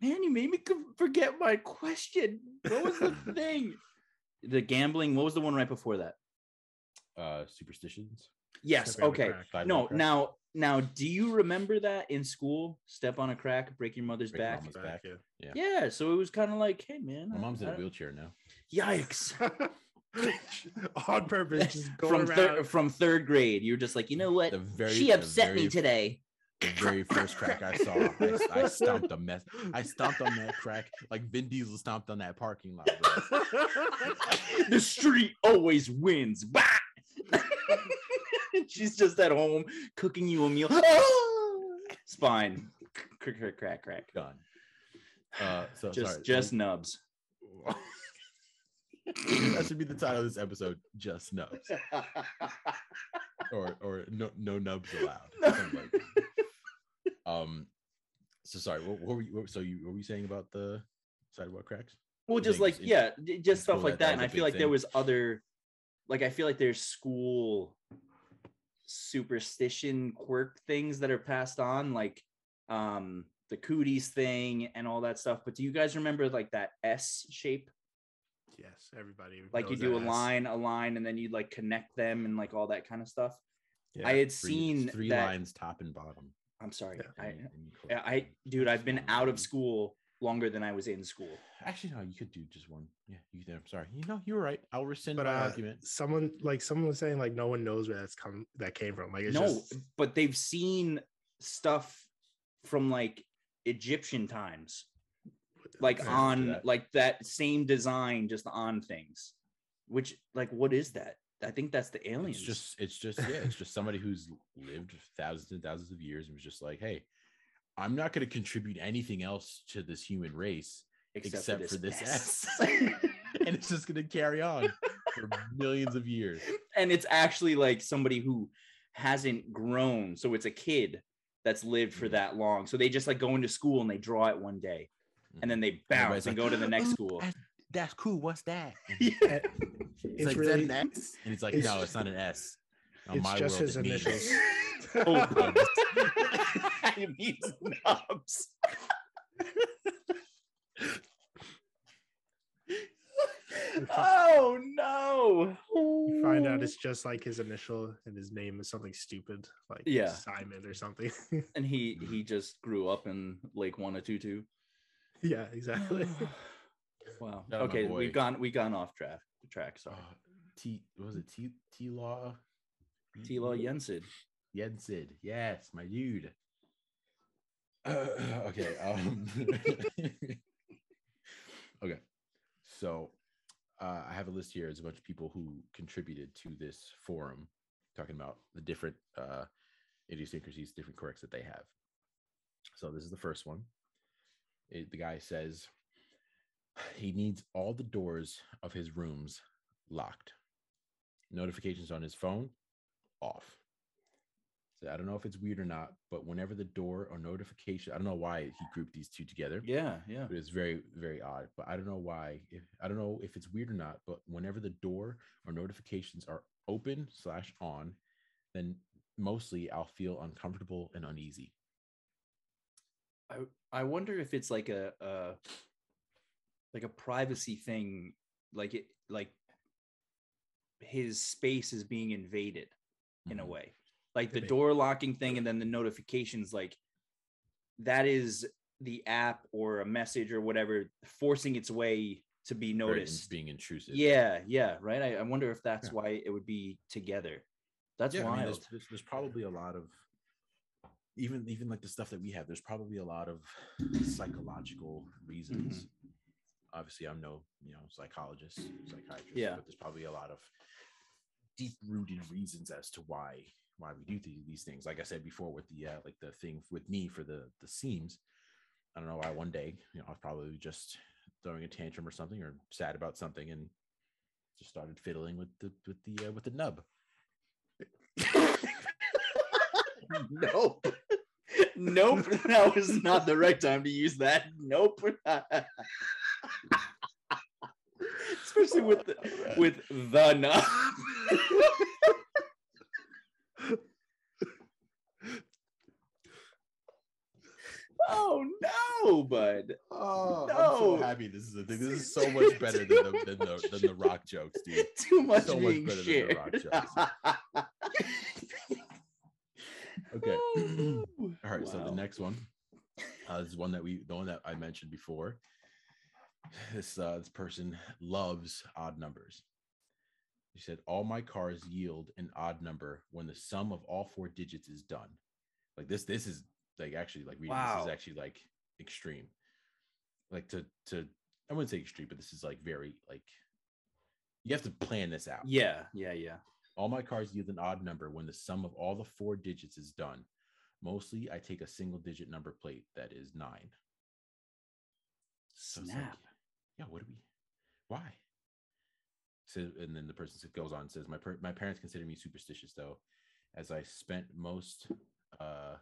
man, you made me forget my question. What was the thing? The gambling. What was the one right before that? uh superstitions Yes. Step Okay. No. Now, now, do you remember that in school? Step on a crack, break your mother's Break back. Back, back. yeah. Yeah. So it was kind of like, hey, man. my I- mom's in a wheelchair now Yikes. On purpose, just going from around. third from third grade, you're just like, you know what? the very she the upset me today. the very first crack I saw, I, I stomped a mess. I stomped on that crack like Vin Diesel stomped on that parking lot. Bro. the street always wins. Bah! She's just at home cooking you a meal. it's fine. Crack, crack, crack, crack. Done. Uh, so Just, sorry. just nubs. that should be the title of this episode. Just nubs, or or no no nubs allowed. like um. So sorry. What, what were you? What, so you what were you saying about the sidewalk cracks? well, just like in- yeah, just stuff like that- that. And I feel like there was other, like I feel like there's school superstition quirk things that are passed on, like um the cooties thing and all that stuff. But do you guys remember like that S shape? Yes, everybody. like you do a that. line a line and then you like connect them and like all that kind of stuff Yeah. i had Three, seen three that lines, top and bottom. i'm sorry Yeah. I, and and I close i them. dude i've been out of school longer than i was in school Actually, no. You could do just one. Yeah, you. There. I'm sorry. You know, you were right. I'll rescind But my uh, argument. someone like someone was saying like no one knows where that's come that came from. Like it's no just but they've seen stuff from like egyptian times like Yeah, on that. like that same design just on things. Which like what is that? I think that's the aliens. It's just, it's just, yeah, it's just somebody who's lived thousands and thousands of years and was just like, hey, I'm not going to contribute anything else to this human race except, for this, S. and it's just going to carry on for millions of years. and it's actually like somebody who hasn't grown. So it's a kid that's lived for that long. So they just like go into school and they draw it one day Mm-hmm. and then they bounce Everybody's and like, go to the next "Oh, school that's- That's cool. What's that? Mm-hmm. Yeah. It's, it's like, "Is that really an S? And it's like, it's- no, it's not an S. On it's my just world, his it initials. oh Oh, it means nubs oh no You find out it's just like his initial and his name is something stupid like Yeah. Simon or something. and he he just grew up in lake Wanatutu. Yeah, exactly. wow Shout okay we've gone we've gone off track track sorry Uh, T was it T T Law T Law Yensid. Yensid. Yes, my dude. okay. Um, okay. So uh, I have a list here. It's a bunch of people who contributed to this forum, talking about the different uh, idiosyncrasies, different quirks that they have. So this is the first one. It- the guy says he needs all the doors of his rooms locked. Notifications on his phone off. So I don't know if it's weird or not, but whenever the door or notification, I don't know why he grouped these two together. Yeah, yeah. But it's very, very odd. But I don't know why. If I don't know if it's weird or not, but whenever the door or notifications are open slash on, then mostly I'll feel uncomfortable and uneasy. I I wonder if it's like a uh like a privacy thing, like it like his space is being invaded in a Mhm. way. Like the door locking thing and then the notifications like that is the app or a message or whatever forcing its way to be Right, noticed. being intrusive. Yeah, yeah, right. I, I wonder if that's Yeah. why it would be together. That's yeah, I mean, there's, there's probably a lot of even even like the stuff that we have. There's probably a lot of psychological reasons. Mm-hmm. Obviously, I'm no you know psychologist, psychiatrist. Yeah. but there's probably a lot of deep rooted reasons as to why why we do th- these things. Like I said before, with the uh, like the thing with me for the the seams. I don't know why one day you know I was probably just throwing a tantrum or something or sad about something and just started fiddling with the with the uh, with the nub. nope. nope. That was not the right time to use that. Nope. Especially with the, with the nub. oh no, bud. Oh, I'm No. so happy this is a thing. This is so much better than the than the, than the rock jokes, dude. Too much So much being better than the rock jokes. Okay. All right. So the next one uh, is one that we the one that I mentioned before. This uh, this person loves odd numbers. He said, "All my cars yield an odd number when the sum of all four digits is done." Like this, this is like actually like reading this is actually like extreme. Like to to I wouldn't say extreme, but this is like very like you have to plan this out. Yeah, yeah, yeah. All my cars yield an odd number when the sum of all the four digits is done. Mostly, I take a single digit number plate that is nine. So it's like, Snap. yeah, what do we? Why? So, and then the person goes on and says, my per- my parents consider me superstitious though, as I spent most, uh,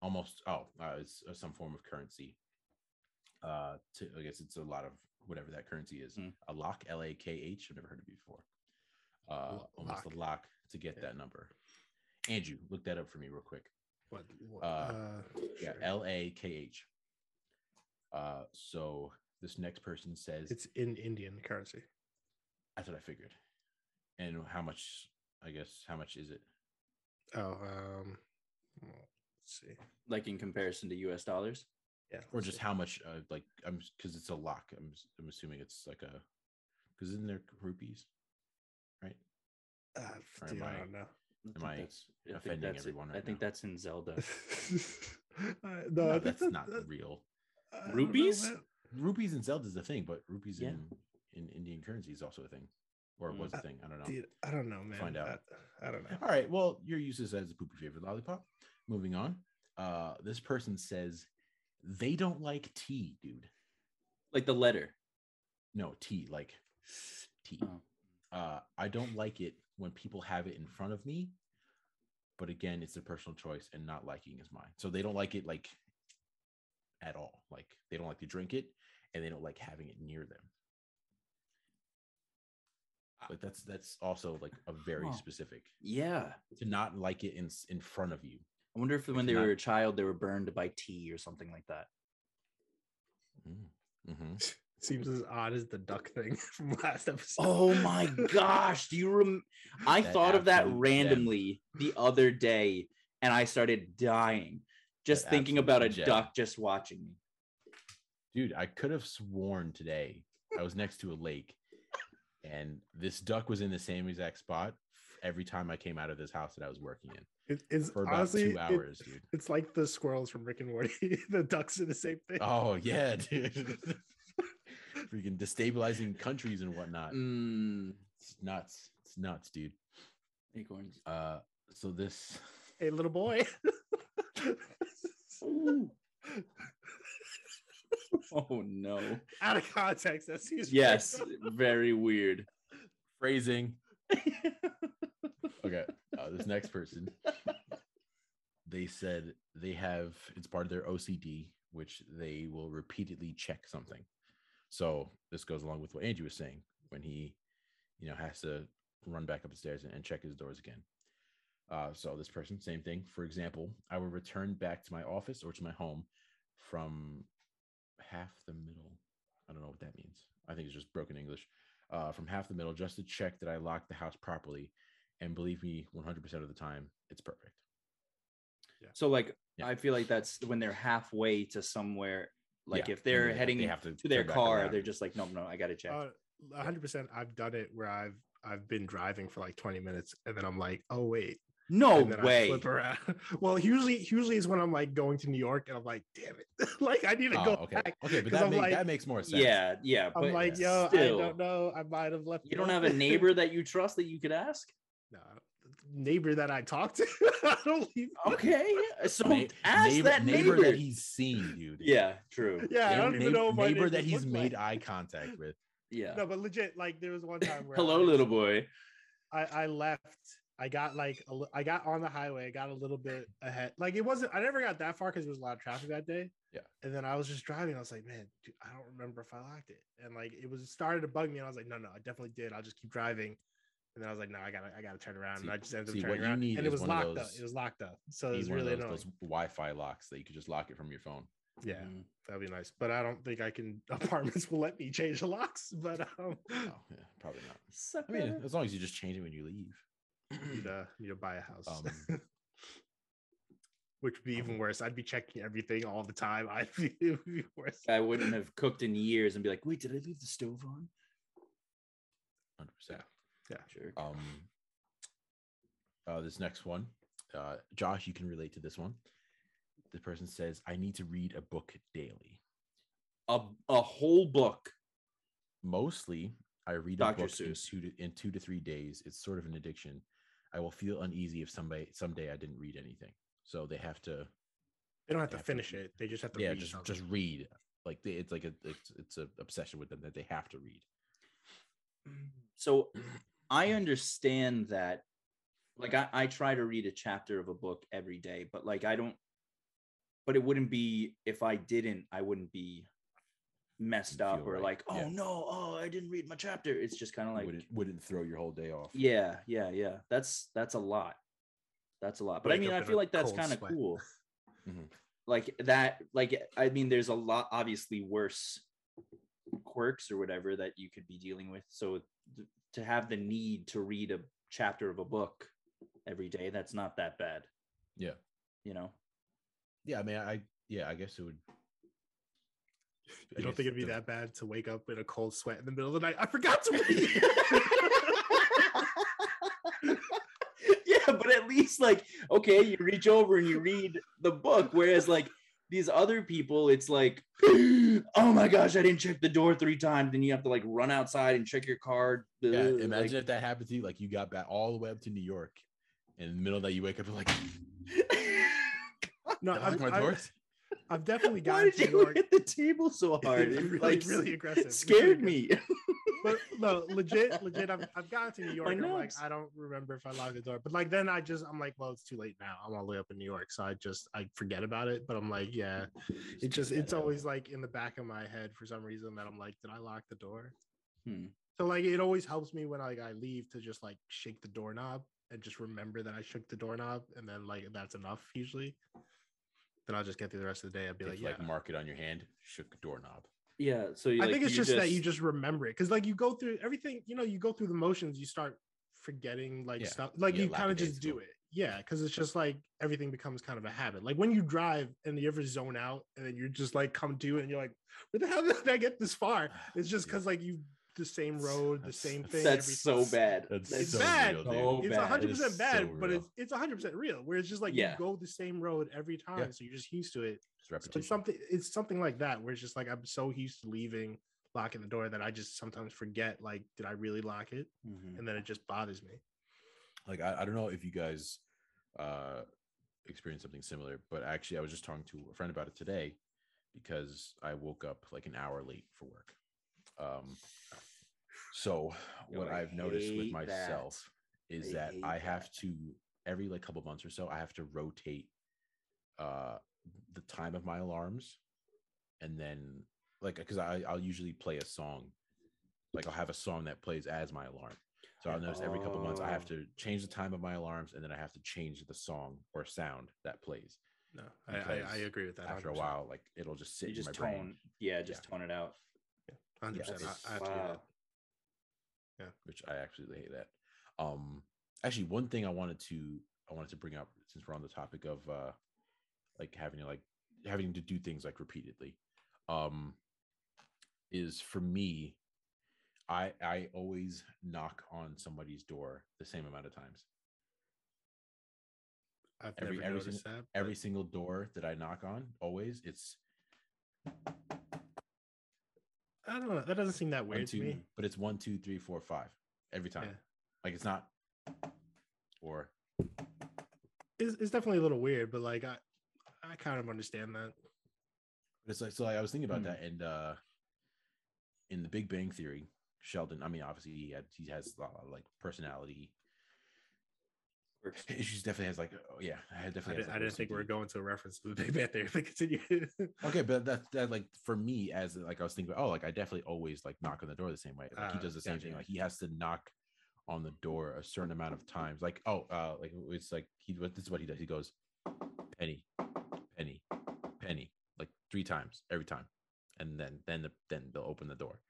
almost oh, uh, it's uh, some form of currency. Uh, to, I guess it's a lot of whatever that currency is. Hmm. A lock, L A K H. I've never heard of it before. Uh, Lo- almost a lock to get Yeah. that number. Andrew, look that up for me real quick. What? what Uh, Yeah, sure. L A K H. Uh, so this next person says It's in Indian currency. that's what I figured. And how much? I guess how much is it? Oh, um, let's see. Like in comparison to US dollars. Yeah, Or just see. how much? Uh, like I'm because it's a lock. I'm s- I'm assuming it's like a because isn't there rupees, right? Uh, dude, I I- don't know. I think I that's- I offending that's it. everyone I think now? that's in Zelda. Uh, no, No, that's that- not that- real. I know, Rupees? man. Rupees and Zelda is a thing, but rupees Yeah. in in Indian currency is also a thing, or it Mm. was a thing. I don't know. Dude, I don't know, man. Find out. I, I don't know. All right. Well, your uses as a poopy favorite lollipop. Moving on. Uh, this person says they don't like tea, dude. like the letter. No, tea, like tea. Oh. Uh, I don't like it when people have it in front of me. But again, it's a personal choice, and not liking is mine. So they don't like it like at all. Like they don't like to drink it, and they don't like having it near them. But that's that's also like a very specific Yeah. to not like it in in front of you. I wonder if when It's they not- were a child they were burned by tea or something like that. Mm-hmm. Seems as odd as the duck thing from last episode. Oh my gosh, do you rem I That thought of that absolute gem. randomly the other day and I started dying just That thinking absolute about a gem. duck just watching me. Dude, I could have sworn today I was next to a lake and this duck was in the same exact spot every time I came out of this house that I was working in It, it's for about honestly, two it- hours, dude. it's like the squirrels from Rick and Morty. the ducks are the same thing. Oh, yeah, dude. Freaking destabilizing countries and whatnot. Mm, It's nuts. It's nuts, dude. acorns. Uh, so this, Hey, little boy. Oh no. Out of context, that seems Yes, very weird. phrasing. Okay, uh, this next person, they said they have it's part of their OCD, which they will repeatedly check something. So this goes along with what Andrew was saying when he, you know, has to run back up the stairs and, and check his doors again. Uh, so this person, same thing. For example, I will return back to my office or to my home from half the middle. I don't know what that means. I think it's just broken English. Uh, from half the middle just to check that I locked the house properly. And believe me, 100% of the time, it's perfect. Yeah. So like Yeah. I feel like that's when they're halfway to somewhere. Like Yeah, if they're they- heading they have to to their car, around. they're just like, no, no, I gotta check. Uh, a hundred percent. I've done it where I've I've been driving for like 20 minutes and then I'm like, oh wait. no and then I way. flip around. Well, usually usually is when I'm like going to New York and I'm like, damn it. like I need to Oh, go okay. back. Okay, but 'cause that, I'm make, like- that makes more sense. Yeah, yeah. I'm But like, yeah, yo, still, I don't know. I might have left. You don't have a neighbor that you trust that you could ask? no, neighbor that I talked to. I don't leave. Okay. So Na- ask neighbor, that neighbor. that he's seen, dude. yeah, true. Yeah, I Neighbor- don't even know what my neighbor that he's made like. eye contact with. Yeah. No, but legit, like there was one time where Hello, I little boy. I, I left. I got like a, li- I got on the highway. I got a little bit ahead. Like it wasn't. I never got that far because there was a lot of traffic that day. Yeah. And then I was just driving. I was like, man, dude, I don't remember if I locked it. And like it was started to bug me. And I was like, no, no, I definitely did. I'll just keep driving. And then I was like, no, I gotta, I gotta turn around. See- and I just ended up see, what turning around. And it was locked up. It was locked up. So it was one really of those, annoying. those Wi-Fi locks that you could just lock it from your phone. Yeah, Mm. that'd be nice. But I don't think I can. Apartments will let me change the locks. But um, Oh, yeah, probably not. So, I mean, as long as you just change it when you leave. to need to buy a house. Um, Which would be even um, worse. I'd be checking everything all the time. I'd be, it would be worse. I wouldn't have cooked in years and be like, wait, did I leave the stove on? 100%. Sure. Um, uh, this next one, uh, Josh, you can relate to this one. The person says, "I need to read a book daily. A, a whole book. Mostly, I read Dr. a book in two, to, in two to three days. It's sort of an addiction. I will feel uneasy if somebody someday I didn't read anything. So they have to, They don't have to have finish read. it. They just have to yeah, read just something. just read. Like they, it's like a it's it's a obsession with them that they have to read. So I understand that. Like I, I try to read a chapter of a book every day, but like I don't but it wouldn't be if I didn't, I wouldn't be messed up or right, like, oh yeah. no, oh I didn't read my chapter. It's just kind of like wouldn't wouldn't throw your whole day off. Yeah, yeah, yeah. That's that's a lot. That's a lot. But I mean, I feel like that's kind of sweat. cool. Mhm. Like that, like I mean, there's a lot obviously worse quirks or whatever that you could be dealing with. So th- to have the need to read a chapter of a book every day, that's not that bad, Yeah, you know. yeah. I mean, I yeah, I guess it would. I You don't think it'd be the- that bad to wake up in a cold sweat in the middle of the night? I forgot to read. yeah, but at least like okay, you reach over and you read the book, whereas like these other people, it's like, oh my gosh, I didn't check the door three times. Then you have to like run outside and check your card. Yeah, Ugh, imagine like- if that happened to you. Like you got back all the way up to New York, and in the middle of that you wake up and like, no, I I've, my I've, doors?" I've definitely Why gotten did to you New York, hit the table so hard? It really, like really aggressive. scared really me. but no, legit, legit. I've, I've gotten to New York. I'm like. I don't remember if I locked the door, but like then I just, I'm like, well, it's too late now. I'm all the way up in New York, so I just, I forget about it. But I'm like, yeah, it just, it's always like in the back of my head for some reason that I'm like, did I lock the door? Hmm. So like, it always helps me when like I leave to just like shake the doorknob and just remember that I shook the doorknob, and then like that's enough usually. Then I'll just get through the rest of the day. I'd be If, like, like yeah. mark it on your hand, shook the doorknob. Yeah, so you, I like, think it's you just, that you just remember it because like you go through everything, you know, you go through the motions, you start forgetting like Yeah. stuff, like Yeah, you kind of just do it. Yeah, because it's just like everything becomes kind of a habit. Like when you drive and you ever zone out and then you're just like come to and you're like, where the hell did I get this far? It's just Yeah. because like you the same road, the same that's- thing. that's every- so bad. That's It's so bad. real, It's hundred percent bad, so but it's it's hundred percent real. Where it's just like Yeah. you go the same road every time, so you're just used to it. It's So it's something it's something like that where it's just like I'm so used to leaving, locking the door that I just sometimes forget like did I really lock it? Mhm. And then it just bothers me. like I, I don't know if you guys uh experienced something similar but actually i was just talking to a friend about it today because i woke up like an hour late for work um so Yo, what I i've noticed with myself is I that i have that. to every like couple months or so i have to rotate uh the time of my alarms and then like because i i'll usually play a song like i'll have a song that plays as my alarm so I'll notice every couple months I have Oh. to change the time of my alarms and then I have to change the song or sound that plays. No, I, I, I agree with that. After a while, like it'll just sit You in just my tone, brain, yeah, just tone it out. Hundred Yeah, percent. it's- I, I wow. that. which I absolutely hate that. Um, actually, one thing I wanted to I wanted to bring up since we're on the topic of uh like having to like having to do things like repeatedly um is for me i i always knock on somebody's door the same amount of times I've Every- every noticed that. every single door that i knock on always it's I don't know. That doesn't seem that one weird to me. but it's one two three four five every time Yeah. like it's not or It's, it's definitely a little weird, but like I, I kind of understand that. It's like so. Like, I was thinking about Hmm. that, and uh in the Big Bang Theory, Sheldon. I mean, obviously he had he has a lot of like personality Issues. Definitely has like oh yeah, I I, definitely. did, has, like, I didn't think we were OCD. going to a reference to the Big Bang Theory. But continue. Okay, but that that like for me as like I was thinking, oh, like I definitely always like knock on the door the same way. Like he Ah, does the same gotcha. thing. Like he has to knock on the door a certain amount of times. Like oh, uh, like it's like he. What this is what he does. He goes, penny, penny, penny, like three times every time, and then then the, then they'll open the door.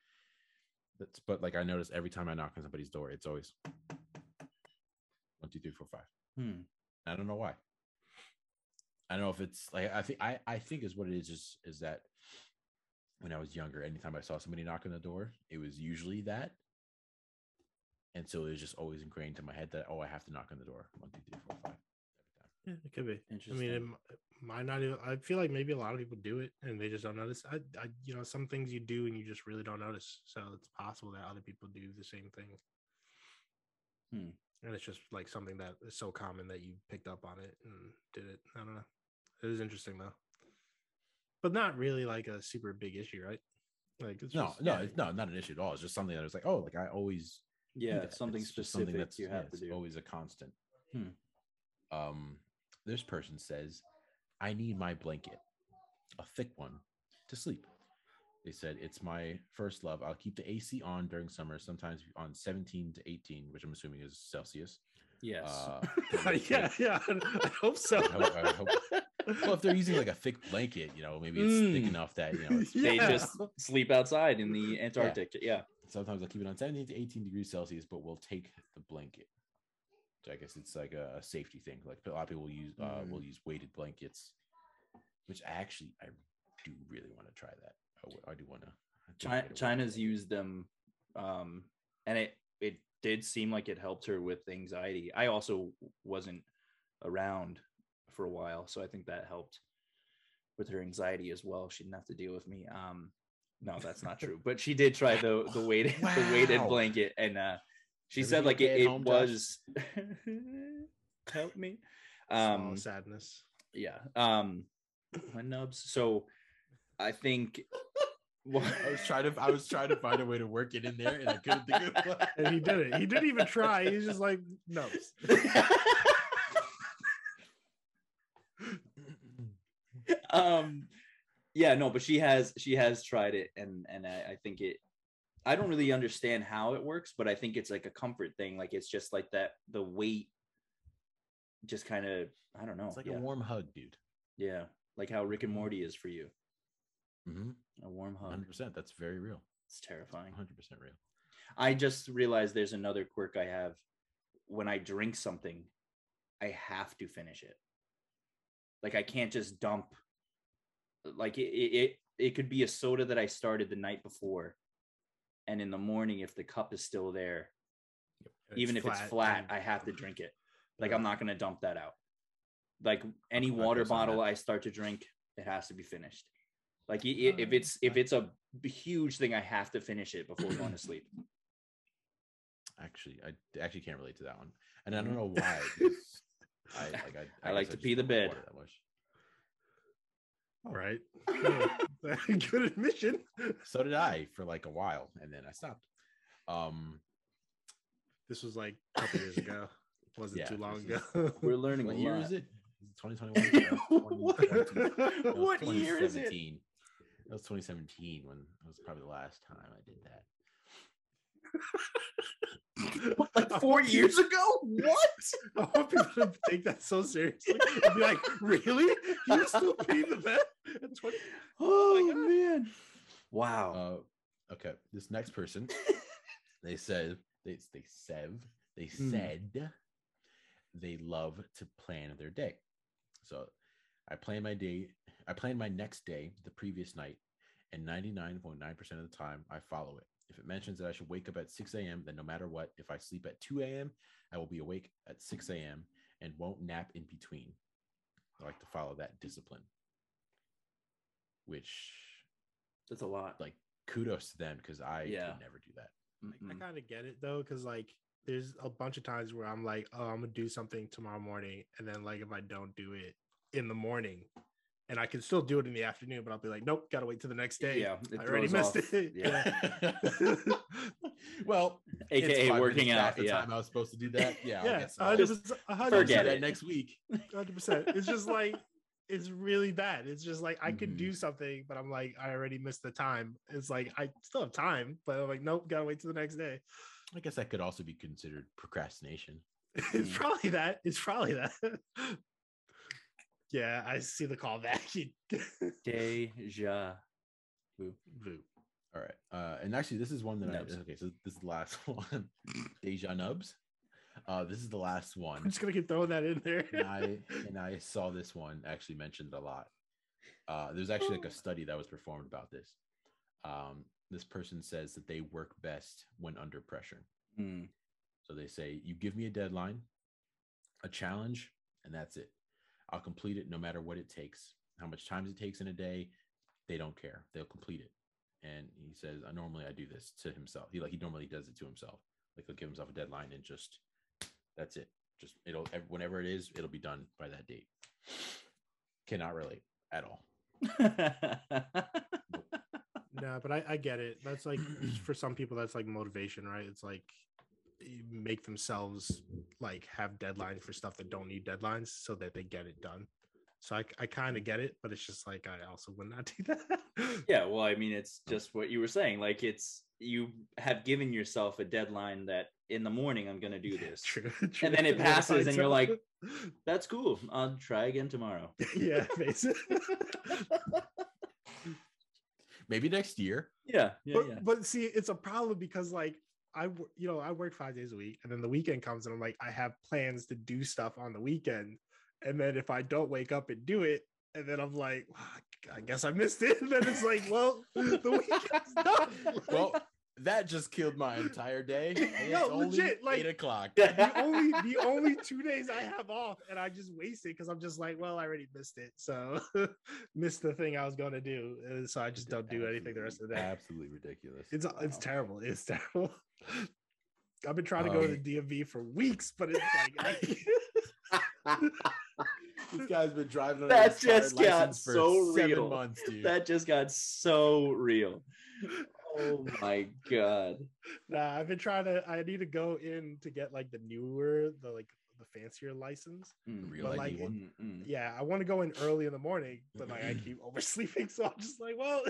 That's but like I notice every time I knock on somebody's door, it's always one, two, three, four, five. Hmm. I don't know why. I don't know if it's like I think I I think is what it is is is that when I was younger, anytime I saw somebody knock on the door, it was usually that. And so it was just always ingrained in my head that oh, I have to knock on the door. One, two, three, four, five. yeah, it could be. I mean, it it might not even. I feel like maybe a lot of people do it and they just don't notice. I, I, you know, some things you do and you just really don't notice. So it's possible that other people do the same thing. Hmm. And it's just like something that is so common that you picked up on it and did it. I don't know. It is interesting though, but not really like a super big issue, right? Like it's No, just- no, yeah, it's no, not an issue at all. It's just something that was like, oh, like I always yeah, something It's just specific that's you yeah, have to it's do. always a constant. Hmm. Um, this person says, I need my blanket, a thick one, to sleep. They said it's my first love. I'll keep the AC on during summer, sometimes on 17 to 18, which I'm assuming is Celsius. Yes. Uh, yeah, yeah. I hope so. I hope- I hope- well, if they're using like a thick blanket, you know, maybe it's thick Mm. enough that you know. It's, they Yeah. just sleep outside in the Antarctic. Yeah. sometimes I'll keep it on 17 to 18 degrees Celsius, but we'll take the blanket. So I guess it's like a, a safety thing. Like a lot of people will use uh, Mm. will use weighted blankets, which I actually I do really want to try that. I, I do want to. China, China's used them, um, and it it did seem like it helped her with anxiety. I also wasn't around for a while, so I think that helped with her anxiety as well. She didn't have to deal with me. Um, no, that's not true. But she did try the the weighted the weighted blanket, and uh, she Everything said like it, it was help me. Um, Um, sadness. yeah. Um, my nubs. So I think. I was trying to I was trying to find a way to work it in there, and I couldn't think of what. And he did it. He didn't even try. He's just like, no. um yeah no but she has she has tried it and and I, I think it i don't really understand how it works but i think it's like a comfort thing like it's just like that the weight just kind of i don't know It's like yeah. a warm hug, dude. yeah like how rick and morty is for you Mm-hmm. a warm hug. 100. percent. That's very real. it's terrifying. 100 percent real. i just realized there's another quirk i have. When i drink something i have to finish it. Like i can't just dump like it it it, it could be a soda that i started the night before and in the morning if the cup is still there And even if it's flat i have to drink it. Like i'm not going to dump that out. Like any water bottle i start to drink it has to be finished like i- i- if it's if it's a b- huge thing i have to finish it before going to sleep Actually, I actually can't relate to that one, and I don't Mhm. know why. I like I, I like to just pee the bed. that much. All right. Good- Good admission. So did I for like a while, and then I stopped. Um, This was like a couple years ago. Wasn't Yeah, too long this ago. we're learning what year lot. is it? Is it 2021? What? No, what year is it 2017. That was 2017 when that was probably the last time I did that. like four years ago what I hope people to take that so seriously. And be like, really? You still pee the bed at 20? oh God. man wow Uh, okay, this next person, they said they they said they Hmm. said they love to plan their day. So I plan my day. I plan my next day the previous night, and 99.9% of the time I follow it. If it mentions that I should wake up at 6 a.m., then no matter what, if I sleep at 2 a.m., I will be awake at 6 a.m. and won't nap in between. I like to follow that discipline, which That's a lot. like kudos to them because I Yeah. could never do that. I Mm-mm. kind of get it though, because like there's a bunch of times where I'm like, oh, I'm gonna do something tomorrow morning, and then like if I don't do it in the morning, and I can still do it in the afternoon, but I'll be like, nope, gotta wait till the next day. Yeah, it I already missed off. it. Yeah. well, AKA five working minutes out. the Yeah. time I was supposed to do that. Yeah, I'll yeah, get some- hundred Just percent. forget that it. next week. Hundred percent. It's just like it's really bad. It's just like I could Mhm. do something, but I'm like I already missed the time. It's like I still have time, but I'm like, nope, gotta wait till the next day. I guess that could also be considered procrastination. it's Mm. probably that. It's probably that. Yeah, I see the callback. Deja vu. Vu. All right. Uh, and actually, this is one that Nubs. I okay. So this is the last one. Deja Nubs. Uh, this is the last one. I'm just gonna keep throwing that in there. and I and I saw this one actually mentioned a lot. Uh, there's actually like a study that was performed about this. Um, this person says that they work best when under pressure. Mm. So they say, you give me a deadline, a challenge, and that's it. I'll complete it no matter what it takes. How much time it takes in a day, they don't care. They'll complete it. And he says, I normally I do this to himself. He like he normally does it to himself. Like he'll give himself a deadline and just that's it. Just it'll ev- whenever it is, it'll be done by that date. Cannot relate at all. no, but I, I get it. That's like for some people, that's like motivation, right? It's like you Eh, make themselves like have deadlines for stuff that don't need deadlines so that they get it done. So I, I kind of get it, but it's just like I also would not do that. yeah, well, I mean, it's oh. just what you were saying. Like, it's you have given yourself a deadline that in the morning I'm going to do this. True, And then it passes and you're like- That's cool. I'll try again tomorrow. yeah, basically. Maybe next year. Yeah, yeah, but, yeah. but see, it's a problem because like I, you know, I work five days a week, and then the weekend comes, and I'm like, I have plans to do stuff on the weekend, and then if I don't wake up and do it, and then I'm like, "Wow, I guess I missed it. And then it's like, well, the weekend's done. Well, that just killed my entire day. No, only legit, like- eight o'clock. the only the only two days I have off, and I just waste it because I'm just like, well, I already missed it, so missed the thing I was going to do, and so I just don't do anything the rest of the day. Absolutely ridiculous. It's it's Wow. terrible. It's terrible. I've been trying to go to Um, the DMV for weeks, but it's like I- this guy's been driving on That just got so real. months, dude. that just got so real. Oh my god. nah, I've been trying to. I need to go in to get like the newer, the like the fancier license. Mm, Real but, ID like, one. mm, mm. Yeah, I want to go in early in the morning, but like I keep oversleeping, so I'm just like, well,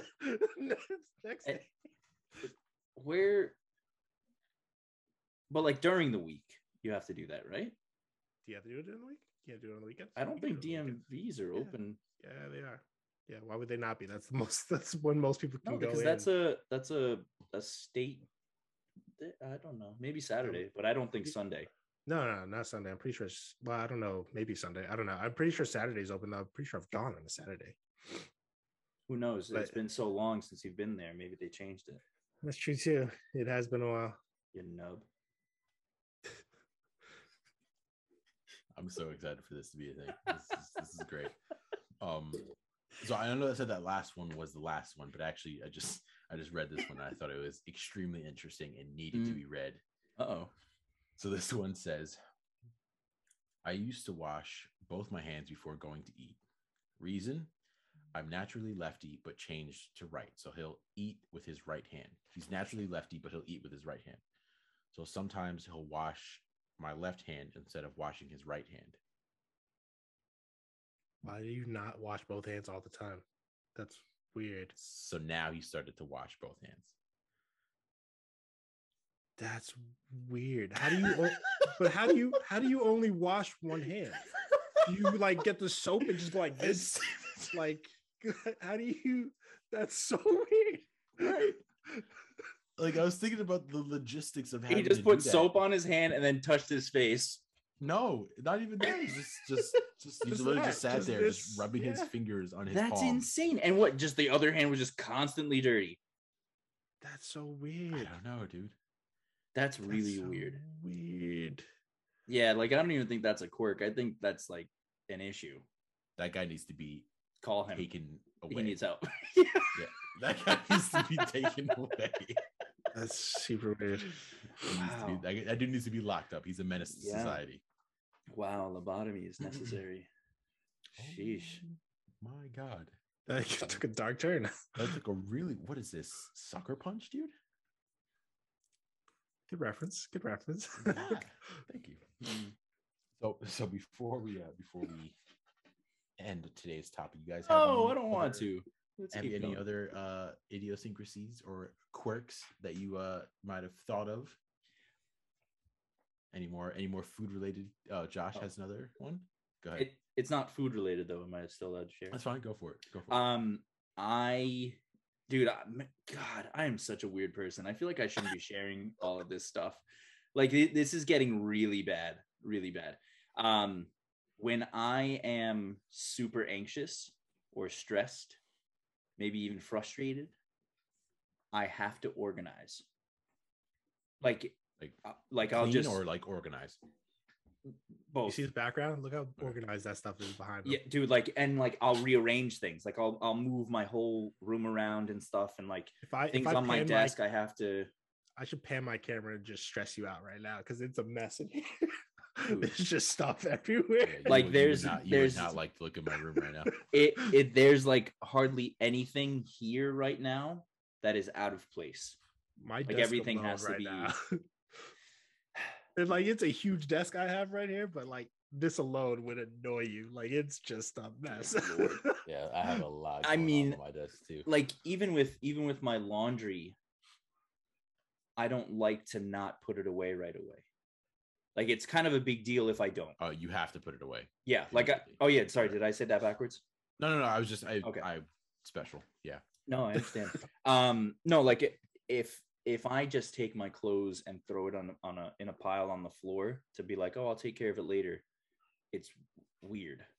next Eh, day. Where but like during the week, you have to do that, right? Do you have to do it during the week? You can't do it on the weekends. I don't think do it on the weekends. DMVs are Yeah. open. Yeah, they are. Yeah, why would they not be? That's the most. That's when most people can No, go because in. that's a that's a a state. I don't know. Maybe Saturday, um, but I don't think Sunday. No, no, not Sunday. I'm pretty sure. It's, well, I don't know. Maybe Sunday. I don't know. I'm pretty sure Saturday's open. though. I'm pretty sure I've gone on a Saturday. Who knows? It's been so long since you've been there. Maybe they changed it. That's true too. It has been a while. You nub. I'm so excited for this to be a thing. This is, this is great. Um, so I know I said that last one was the last one, but actually, I just I just read this one. And I thought it was extremely interesting and needed to Mm. be read. Uh oh. So this one says, I used to wash both my hands before going to eat. Reason? I'm naturally lefty, but changed to right. So he'll eat with his right hand. He's naturally lefty, but he'll eat with his right hand. So sometimes he'll wash my left hand instead of washing his right hand. Why do you not wash both hands all the time? That's weird. So now he started to wash both hands. That's weird. How do you? but how do you? How do you only wash one hand? Do you like get the soap and just go like this? Like, how do you? That's so weird. right. Like I was thinking about the logistics of how He just put soap on his hand and then touched his face. No, not even that. He's just just just he Just literally that, just sat just there, this- just rubbing his fingers on his That's palm. insane. And what? Just the other hand was just constantly dirty. That's so weird. I don't know, dude. That's That's really so weird. Weird. Yeah, like I don't even think that's a quirk. I think that's like an issue. That guy needs to be Call him. taken away. He needs help. That guy needs to be taken away. That's super weird. He needs to be- Wow. that, that dude needs to be locked up. He's a menace to Yeah. society. wow, lobotomy is necessary. Sheesh. Oh My God. That took a dark turn. That's like a really what is this? Sucker punch, dude? Good reference. Good reference. Yeah. Thank you. Mm. So so before we uh before we end today's topic, you guys have Oh, I don't want to. Let's Have keep any going. other uh idiosyncrasies or quirks that you uh might have thought of? Any more any more food related? Uh Josh Oh. has another one. Go ahead. It, it's not food related though. Am I still allowed to share? That's fine. Go for it. Go for it. Um, I, dude, I, m- God, I am such a weird person. I feel like I shouldn't be sharing all of this stuff. Like thi- this is getting really bad, really bad. Um, when I am super anxious or stressed, maybe even frustrated, I have to organize. Like, Like, uh, like I'll just or like organized. You both. see his background? Look how organized that stuff is behind him. Yeah, dude, like and like I'll rearrange things. Like I'll I'll move my whole room around and stuff and like If I things if I on my pan desk I have to I should pan my camera and just stress you out right now because it's a mess in here. Dude. There's just stuff everywhere. Yeah, Like, would- you would there's- not, you there's- would not like to look at my room right now. it it there's like hardly anything here right now that is out of place. My Like, desk everything alone has to right be- now. and like it's a huge desk I have right here, but like this alone would annoy you. Like it's just a mess. Yeah, I have a lot. I going on mean, on my desk too. Like even with even with my laundry, I don't like to not put it away right away. Like it's kind of a big deal if I don't. Oh, you have to put it away. Yeah, like I, oh yeah, sorry, did I say that backwards? No, no, no. I was just I Okay. I special. Yeah. No, I understand. um, no, like if if I just take my clothes and throw it on on a in a pile on the floor to be like, oh, I'll take care of it later, it's weird.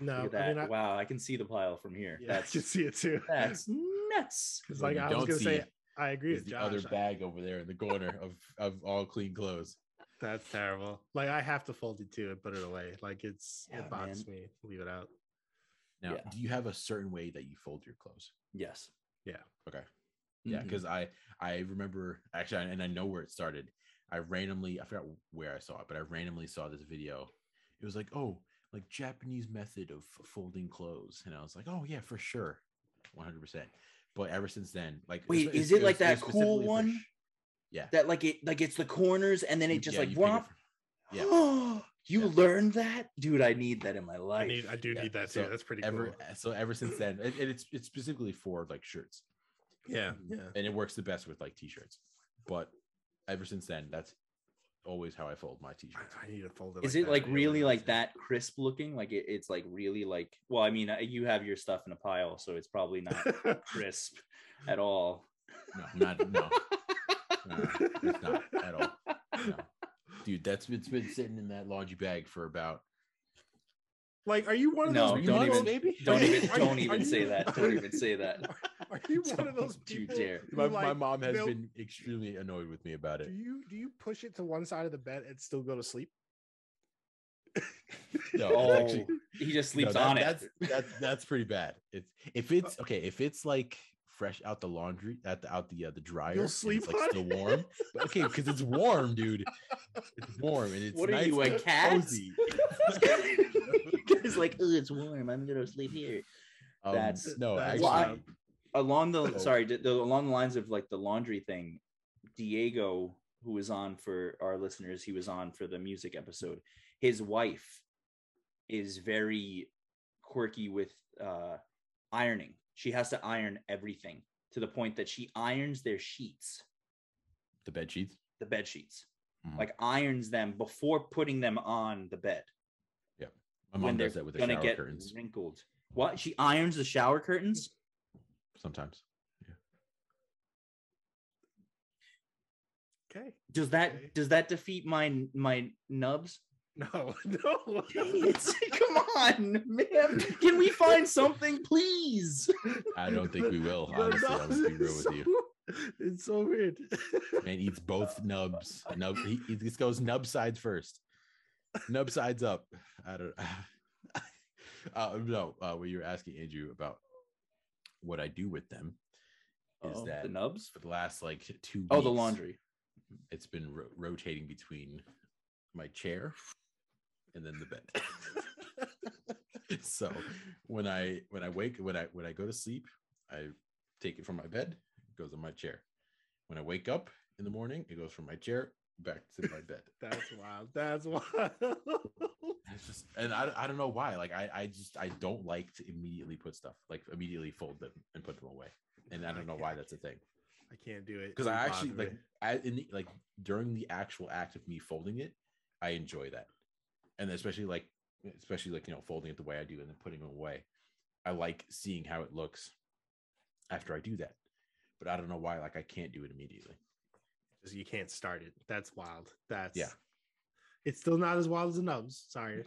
No, Look I mean, I- wow, I can see the pile from here. yeah, that's I can see it too. that's nuts. It's What like I was gonna see say, I agree Is with the Josh. other bag over there in the corner of of all clean clothes. That's terrible. Like I have to fold it too and put it away. Like it's Yeah, it bothers me. Leave it out. Now, Yeah. do you have a certain way that you fold your clothes? Yes. Yeah. Okay. Yeah, mm-hmm. because I I remember actually, and I know where it started. I randomly I forgot where I saw it, but I randomly saw this video. It was like, oh, like Japanese method of folding clothes, and I was like, oh yeah, for sure, one hundred percent. But ever since then, like, Wait, it's- is it's- it like was- that was cool specifically for one? Sh- Yeah, that like it like it's the corners and then it just yeah, like you pick it yeah. you Yeah. learned that, dude. I need that in my I life. need I do Yeah, need that too. so That's pretty ever cool. so ever since then, and and it's it's specifically for like shirts, Yeah, Mhm. yeah. and it works the best with like t-shirts. But ever since then, that's always how I fold my t-shirts. I, I need to fold it. Is like it that. like really organize like that crisp looking? Like it, it's like really like. Well, I mean, uh, you have your stuff in a pile, so it's probably not crisp at all. No, not no, no, it's not at all. No. Dude, that's it's been sitting in that laundry bag for about like, are you one of No, those don't people- even- maybe? Don't even don't are even you- say that. Don't even say that. Are you one of those you people? dare. who, my, my mom has been extremely annoyed with me about Do it. you do you push it to one side of the bed and still go to sleep? No, Oh, actually he just no, sleeps that- on it. That's that's that's pretty bad. It's if it's okay, if it's like fresh out the laundry, at the out the uh, the dryer, and sleep it's like on still it? warm. But okay, because it's warm, dude. It's warm and it's What are nice you, a and cat? cozy. It's like, oh, it's warm. I'm gonna sleep here. Um, That's- no, that's actually, Well, I- along the Oh. sorry the, the- along the lines of like the laundry thing diego who was on for our listeners he was on for the music episode his wife is very quirky with uh ironing she has to iron everything to the point that she irons their sheets the bed sheets. the bed sheets Mhm. like irons them before putting them on the bed Yeah. My mom when does that with the shower get curtains wrinkled what she irons the shower curtains sometimes. Okay. Does that Okay. does that defeat my my nubs? No, no. Come on, man. Can we find something, please? I don't think we will. The Honestly, I'll just be real is with you. It's so weird. Man eats both nubs. Nub. He, he just goes nub sides first. Nub sides up. I don't. Uh, no, uh, what you were asking Andrew about what I do with them is Oh, that the nubs? for the last like two. Oh, the laundry. It's been ro- rotating between my chair and then the bed. so when I when I wake when I when I go to sleep, I take it from my bed, it goes on my chair. When I wake up in the morning, it goes from my chair back to my bed. That's wild. That's wild. It's just and I, I don't know why. Like I, I just I don't like to immediately put stuff like immediately fold them and put them away. And I don't know why that's a thing. I can't do it Because I actually like. I in the, like during the actual act of me folding it, I enjoy that. And especially like especially like you know folding it the way I do and then putting it away. I like seeing how it looks after I do that. But I don't know why like I can't do it immediately. Just you can't start it. That's wild. That's Yeah. It's still not as wild as the nubs. Sorry.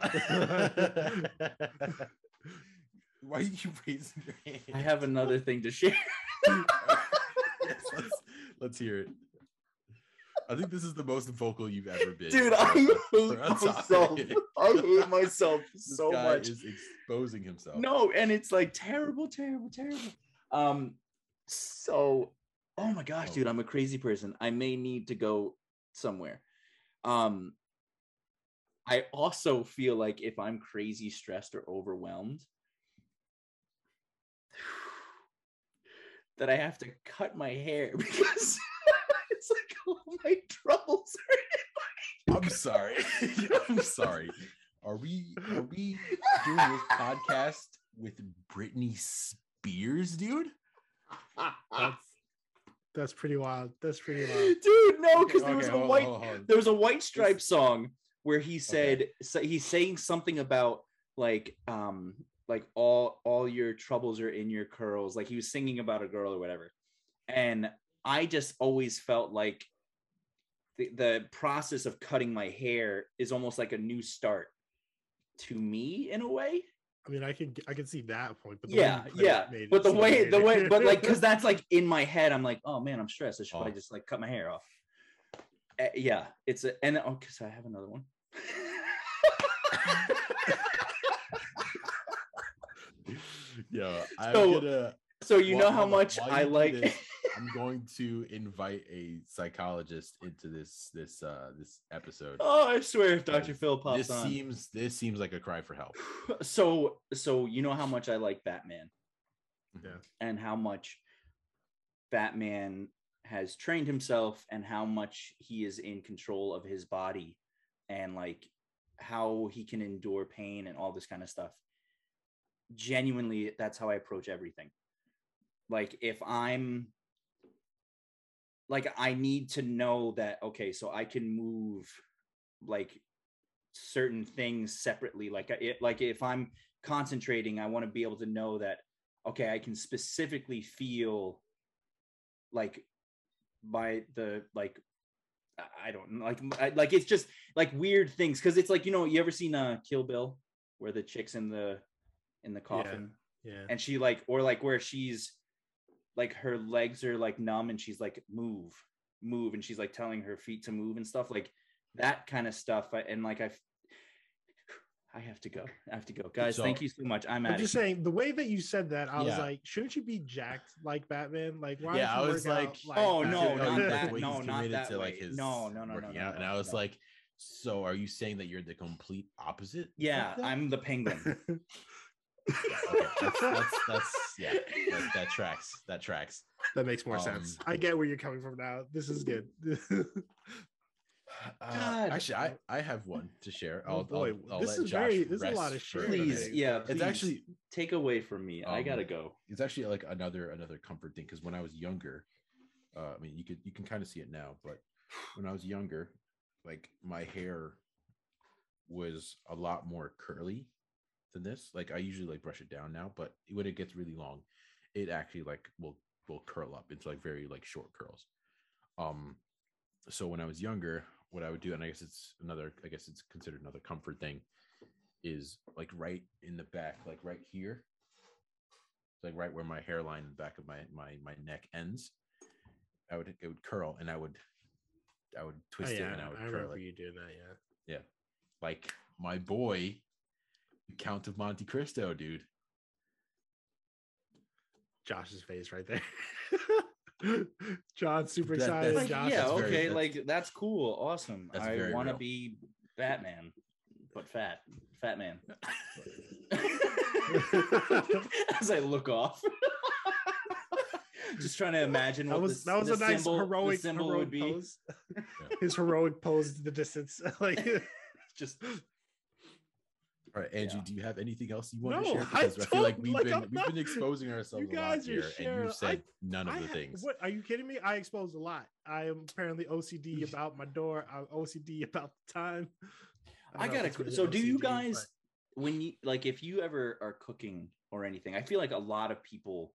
why are you raising your hand? I have another thing to share. Yes, let's, let's hear it. I think this is the most vocal you've ever been. Dude, I hate myself. I hate myself This so guy much. is exposing himself. No, and it's like terrible, terrible, terrible. Um, so oh my gosh, Oh. dude, I'm a crazy person. I may need to go somewhere. Um, I also feel like if I'm crazy stressed or overwhelmed, that I have to cut my hair because all my troubles are I'm sorry. I'm sorry. Are we are we doing this podcast with Britney Spears, dude? That's that's pretty wild. That's pretty wild. dude no because there was Okay, a hold- white hold- hold. there was a white stripe song where he said so he's saying something about like um like all all your troubles are in your curls like he was singing about a girl or whatever and i just always felt like the, the process of cutting my hair is almost like a new start to me in a way. I mean, I can I can see that point, but the yeah you yeah made but the seem way the way but like because that's like in my head i'm like oh man i'm stressed. I should probably Oh. just like cut my hair off. Uh, yeah it's a and oh because i have another one. Yeah, I'm So, gonna so you know how hold on, much while i like this, I'm going to invite a psychologist into this this uh this episode. oh i swear if dr phil pops this on seems this seems like a cry for help. so so you know how much i like batman Yeah. and how much batman has trained himself and how much he is in control of his body and like how he can endure pain and all this kind of stuff genuinely that's how i approach everything like if i'm like i need to know that okay so i can move like certain things separately like it like if i'm concentrating i want to be able to know that okay i can specifically feel like by the like I- don't know like I, like it's just like weird things because it's like you know you ever seen uh kill bill where the chick's in the in the coffin yeah. and she like or like where she's like her legs are like numb and she's like move move and she's like telling her feet to move and stuff like that kind of stuff and like i i have to go i have to go guys thank you so much i'm I'm just it saying the way that you said that, I was like, shouldn't you be jacked like Batman? Like, why? Yeah, I was work out like- Oh, Batman? no, not you- that- the no, not that to, like way. his No, no, no, no, working no, out. and I was no. like, so are you saying that you're the complete opposite? yeah i'm the penguin okay, that's, that's that's yeah, that, that tracks. That tracks. that makes more sense. Um, I get where you're coming from now. This is good. Uh, actually, I I have one to share. Oh, I'll, boy, I'll, I'll this is Josh very- this is a lot of for a sharing please yeah It's actually take away from me i Um, gotta go it's actually like another another comfort thing because when I was younger, uh, I mean you could you can kind of see it now, but when I was younger, like my hair was a lot more curly than this. Like I usually like brush it down now, but when it gets really long, it actually like will will curl up into like very like short curls. Um so when I was younger, what I would do, and I guess it's another, I guess it's considered another comfort thing, is like right in the back, like right here, like right where my hairline, the back of my my my neck ends. I would it would curl, and I would I would Oh, twist yeah, it, and I would I curl remember it. you doing that. Yeah. Yeah. Like my boy, Count of Monte Cristo, dude. Josh's face right there. John super That- excited. Like, Josh yeah, that's very- okay, like that's cool, awesome. That's I want to be Batman, but fat, fat man. As I look off, just trying to imagine what that was the, that was the a nice symbol, heroic symbol heroic would be. pose. His heroic pose in the distance. like Just All right, Angie, Yeah. do you have anything else you want No, to share? I Because I, feel like we've like, been I'm we've been exposing ourselves You a lot guys are here, and you've said none of I the ha- things. What are you kidding me? I exposed a lot. I am apparently OCD about my door. I'm OCD about the time. I don't know if gotta. really So, do you OCD, guys, when you like, if you ever are cooking or anything, I feel like a lot of people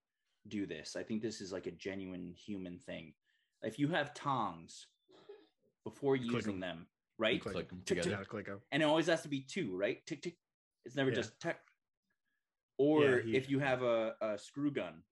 do this. I think this is like a genuine human thing. If you have tongs before Click using 'em. them, right? but Click them together. gotta click them. and it always has to be two, right? Tick tick. It's never Yeah. just tech. Or Yeah, he- if you have a, a screw gun,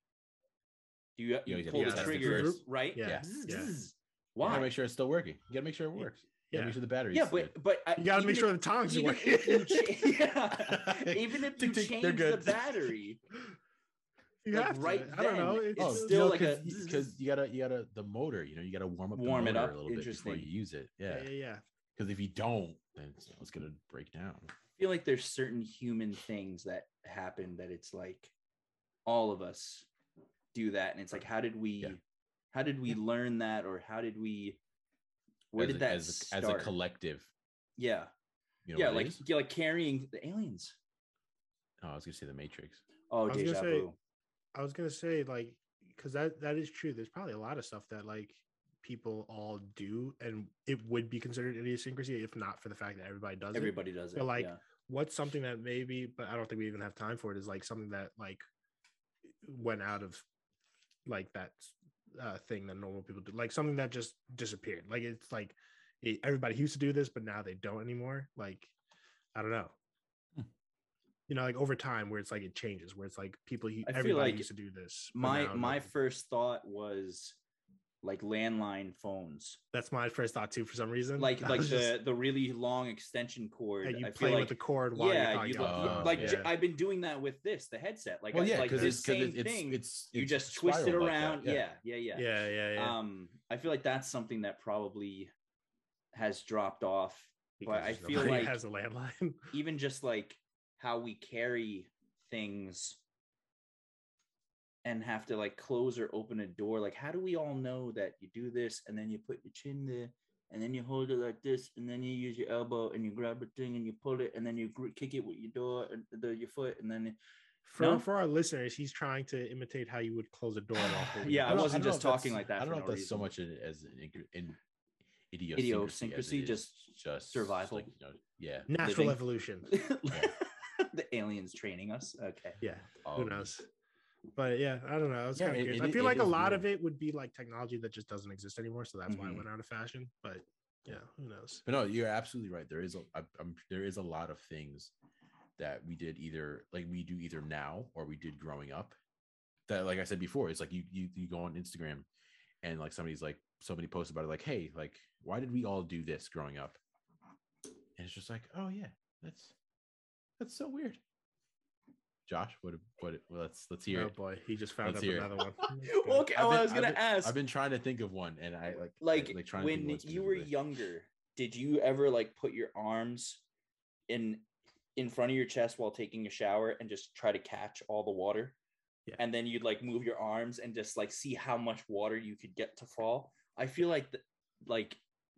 do you, you always have pull the test it trigger right? Yeah, Zzz, zzz. You gotta make sure it's still working. You gotta make sure it works. You gotta Yeah. make sure the battery. Yeah, but but I, You gotta make sure if- the tongs are working. if you cha- yeah, even if you Tick, tick, change the battery, You like, have to. right I don't know. then, It's, it's just- still like a because you gotta you gotta the motor. You know, you gotta warm up Warm the it up. a little bit before you use it. yeah, Yeah, yeah, yeah. because if you don't, then it's, it's gonna break down. I feel like there's certain human things that happen that it's like all of us do that, and it's like, how did we, Yeah. how did we learn that, or how did we, where as did a, that as, a, start? as a collective? yeah, You know yeah, like yeah, like carrying the aliens. oh, I was gonna say the Matrix. Oh, I was gonna deja say- vu. I was gonna say like because that that is true. There's probably a lot of stuff that like people all do, and it would be considered idiosyncrasy if not for the fact that everybody does it. Everybody does it. But, like, yeah. What's something that maybe, but I don't think we even have time for it. Is like something that like went out of like that uh, thing that normal people do, like something that just disappeared. Like it's like it, everybody used to do this, but now they don't anymore. Like I don't know. Hmm. You know, like over time, where it's like it changes, where it's like people, I feel everybody like used to do this. my my first thought was like landline phones, that's my first thought too. For some reason, like I like the just- the really long extension cord. and you I play feel with like the cord while yeah, you're talking. look, Oh, like yeah. j- I've been doing that with this the headset. Like well, yeah, like because the same it's, it's thing. it's you just twist it spiraled like that, around. yeah, yeah, yeah. yeah, yeah, yeah. Um, I feel like that's something that probably has dropped off. but I feel nobody like- has a landline. Even just like how we carry things and have to like close or open a door. Like, how do we all know that you do this and then you put your chin there and then you hold it like this and then you use your elbow and you grab a thing and you pull it and then you kick it with your door and the your foot and then For No? for our listeners, he's trying to imitate how you would close a door. while Yeah, it. I wasn't don't just talking like that I don't know if that's so much as an in, in idiosyncrasy, Idiosyncrasy, it is just just survival. Like, you know, yeah, natural living. evolution. the aliens training us. Okay. Yeah, who um, knows? But yeah, I don't know. I was Yeah, kind of curious. it I feel like a lot of it would be like technology that just doesn't exist anymore. So that's why Mhm. it went out of fashion. But yeah, who knows? But no, you're absolutely right. There is a, I, I'm, there is a lot of things that we did either like we do either now or we did growing up. That like I said before, it's like you you you go on Instagram and like somebody's like somebody posts about it like, hey, like why did we all do this growing up? And it's just like, oh yeah, that's that's so weird. Josh, what what well, let's let's hear Oh it. boy, he just found Let's up another one. okay. I've Oh, been- I was gonna I've been- ask. I've been trying to think of one and I like like, like trying to when one you were younger, did you ever like put your arms in in front of your chest while taking a shower and just try to catch all the water? Yeah. And then you'd like move your arms and just like see how much water you could get to fall. I feel like th- like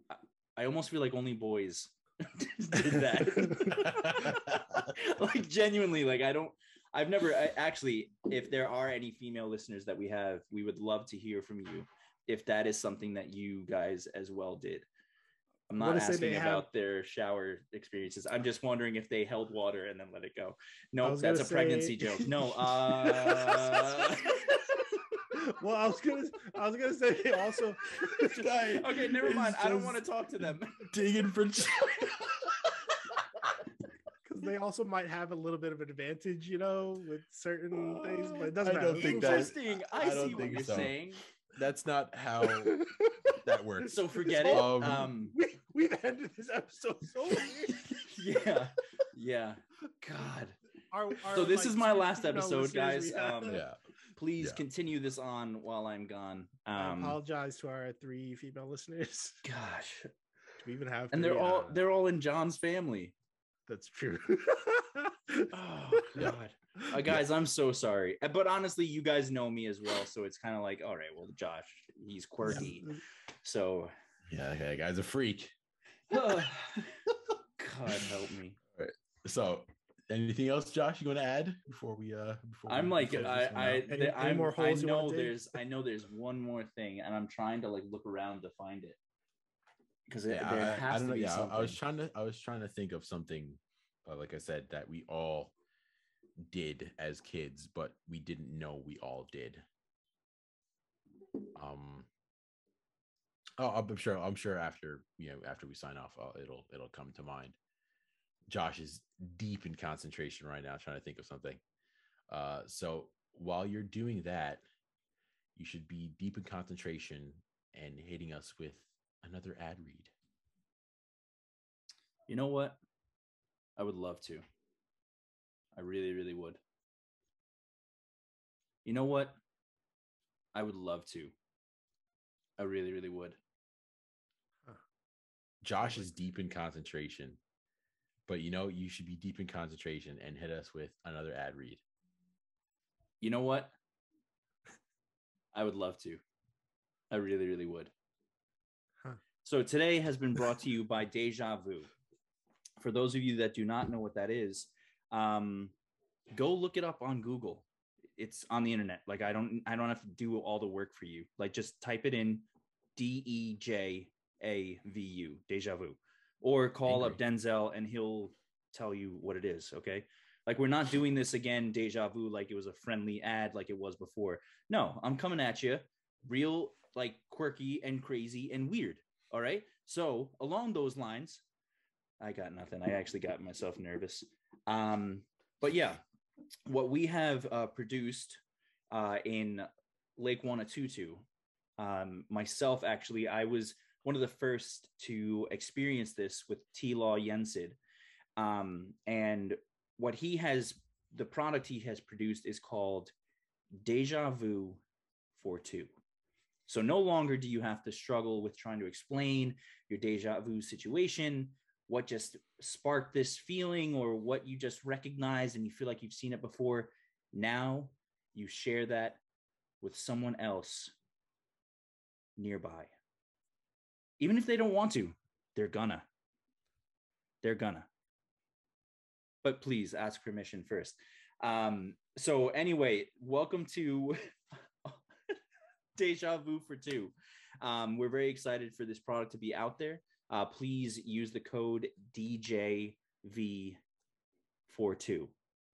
I- I almost feel like only boys did that. like genuinely, like I don't. I've never I, actually. If there are any female listeners that we have, we would love to hear from you. If that is something that you guys as well did. I'm not asking about have- their shower experiences. I'm just wondering if they held water and then let it go. No, was that's a gonna pregnancy joke. No, uh, well, I was gonna, I was gonna say also Okay, never mind. I don't want to talk to them. digging for China. Because they also might have a little bit of an advantage, you know, with certain things. But it doesn't don't matter. think that- Interesting. I, I see what you're so. saying. That's not how that works. So forget it. Um, Um, we we've ended this episode so weird. yeah, yeah. God, Our- our, So this like, is my last episode, guys. Um, yeah. please Yeah. continue this on while I'm gone. I Um, apologize to our three female listeners. gosh, Do we even have? and they're three? all Uh, they're all in John's family. That's true. Oh God, uh, guys, I'm so sorry. Uh, But honestly, you guys know me as well, so it's kind of like, all right, well, Josh, he's quirky, so Yeah, that guy's a freak. God help me. So, anything else, Josh? You want to add before we uh? Before I'm we like close I I. Any- th- any I'm more I holes you wanna know there's I know there's one more thing, and I'm trying to like look around to find it because yeah, there I- I, has don't to know. be Yeah, I- something. I was trying to. I was trying to think of something, but like I said, that we all did as kids, but we didn't know we all did. Um. Oh, I'm sure. I'm sure after you know after we sign off, uh, it'll it'll come to mind. Josh is deep in concentration right now, trying to think of something. Uh, so while you're doing that, you should be deep in concentration and hitting us with another ad read. You know what? I would love to. I really, really would. You know what? I would love to. I really, really would. Josh is deep in concentration, but you know you should be deep in concentration and hit us with another ad read. You know what? I would love to. I really, really would. So today has been brought to you by Deja Vu. For those of you that do not know what that is, um, go look it up on Google. It's on the internet. Like I don't, I don't have to do all the work for you. Like just type it in, D E J A V U, Deja Vu, or call up Denzel and he'll tell you what it is. Okay. Like we're not doing this again, deja vu, like it was a friendly ad, like it was before. No, I'm coming at you, real, like quirky and crazy and weird. All right. So along those lines, I got nothing. I actually got myself nervous. Um, but yeah, what we have uh, produced uh, in Lake Wanatutu, um, myself actually, I was one of the first to experience this with T Law Yensid. Um, and what he has the product he has produced is called deja vu for two so no longer do you have to struggle with trying to explain your deja vu situation what just sparked this feeling or what you just recognize and you feel like you've seen it before. Now you share that with someone else nearby. Even if they don't want to they're gonna. They're gonna. But please ask permission first. Um, so anyway, welcome to Deja Vu for two. Um, we're very excited for this product to be out there. Uh, please use the code DJV42.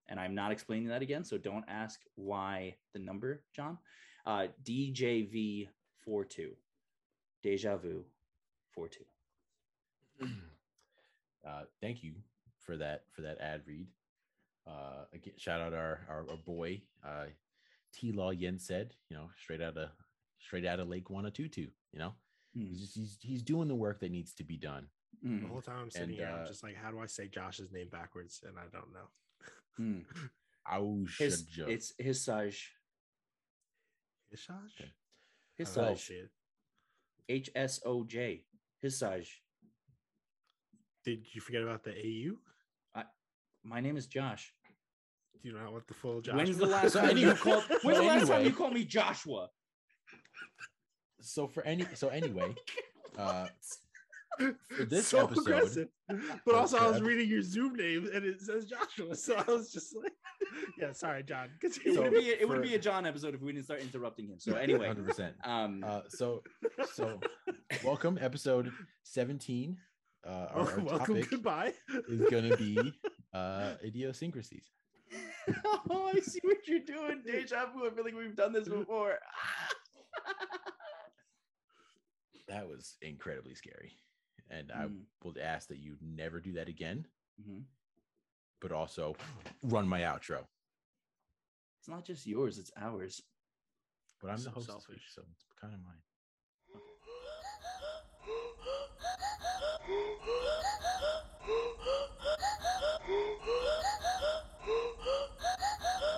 And I'm not explaining that again, so don't ask why the number, John. Uh, DJV42. Deja Vu 42. Uh, thank you for that for that ad read. Uh, again, shout out our our, our boy uh, T Law Yensid, you know, straight out of straight out of Lake Wanatutu. You know, Hmm. he's just, he's he's doing the work that needs to be done. The Mm, whole time I'm sitting And, here, uh, I'm just like, how do I say Josh's name backwards? And I don't know. mm. His, should it's Hisage. Ishaj? Okay. Hisage. Shit. H S O J. Hisage. Did you forget about the AU? My name is Josh. Do you not want the full Josh? When's the last time you called? When's the last time you called me Joshua? So for any so anyway, uh, for this so episode- aggressive. But also, I was reading your Zoom name and it says Joshua, so I was just like, "Yeah, sorry, John." It Continue. would So be it would be a John episode if we didn't start interrupting him. So anyway, hundred percent. um, Uh, so so welcome episode seventeen. Uh, our, our Welcome. topic Goodbye. is going to be uh, idiosyncrasies. oh, I see what you're doing. Deja vu. I feel like we've done this before. That was incredibly scary. And I Mm. would ask that you never do that again, Mhm. but also run my outro. It's not just yours, it's ours. But I'm So the host, this week, selfish. so it's kind of mine.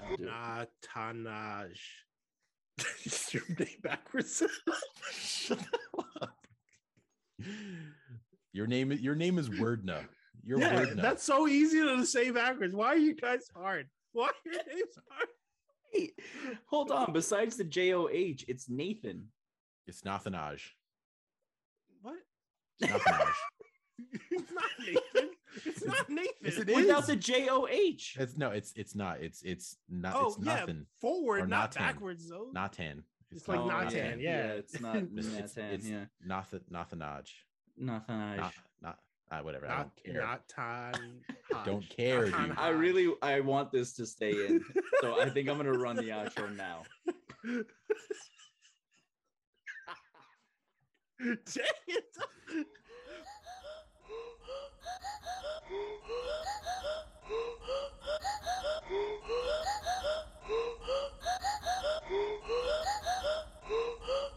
I'll do it. Natanaj. Is your name backwards? Shut the up. Your name your name is Wordna. You're yeah, Wordna. that's so easy to say backwards. Why are you guys hard? Why are your names hard? Wait, hold on. Besides the J O H, it's Nathan. it's Nathanaj. What? It's Nathanaj. it's not Nathan. It's not Nathan. Yes, it Without is. the J O H. It's no, it's it's not. It's it's not. oh it's yeah, nothing. forward, Or not Natan. backwards though. Natan. It's like Oh, Natan, yeah. it's not It's, it's, Nathan. it's yeah, Nathan, Nathanaj. Nathan. Not, not, uh, whatever. I not don't care. not Tan. Don't care, Natan dude. I really, I want this to stay in. so I think I'm gonna run the outro now. Dang it. Huh?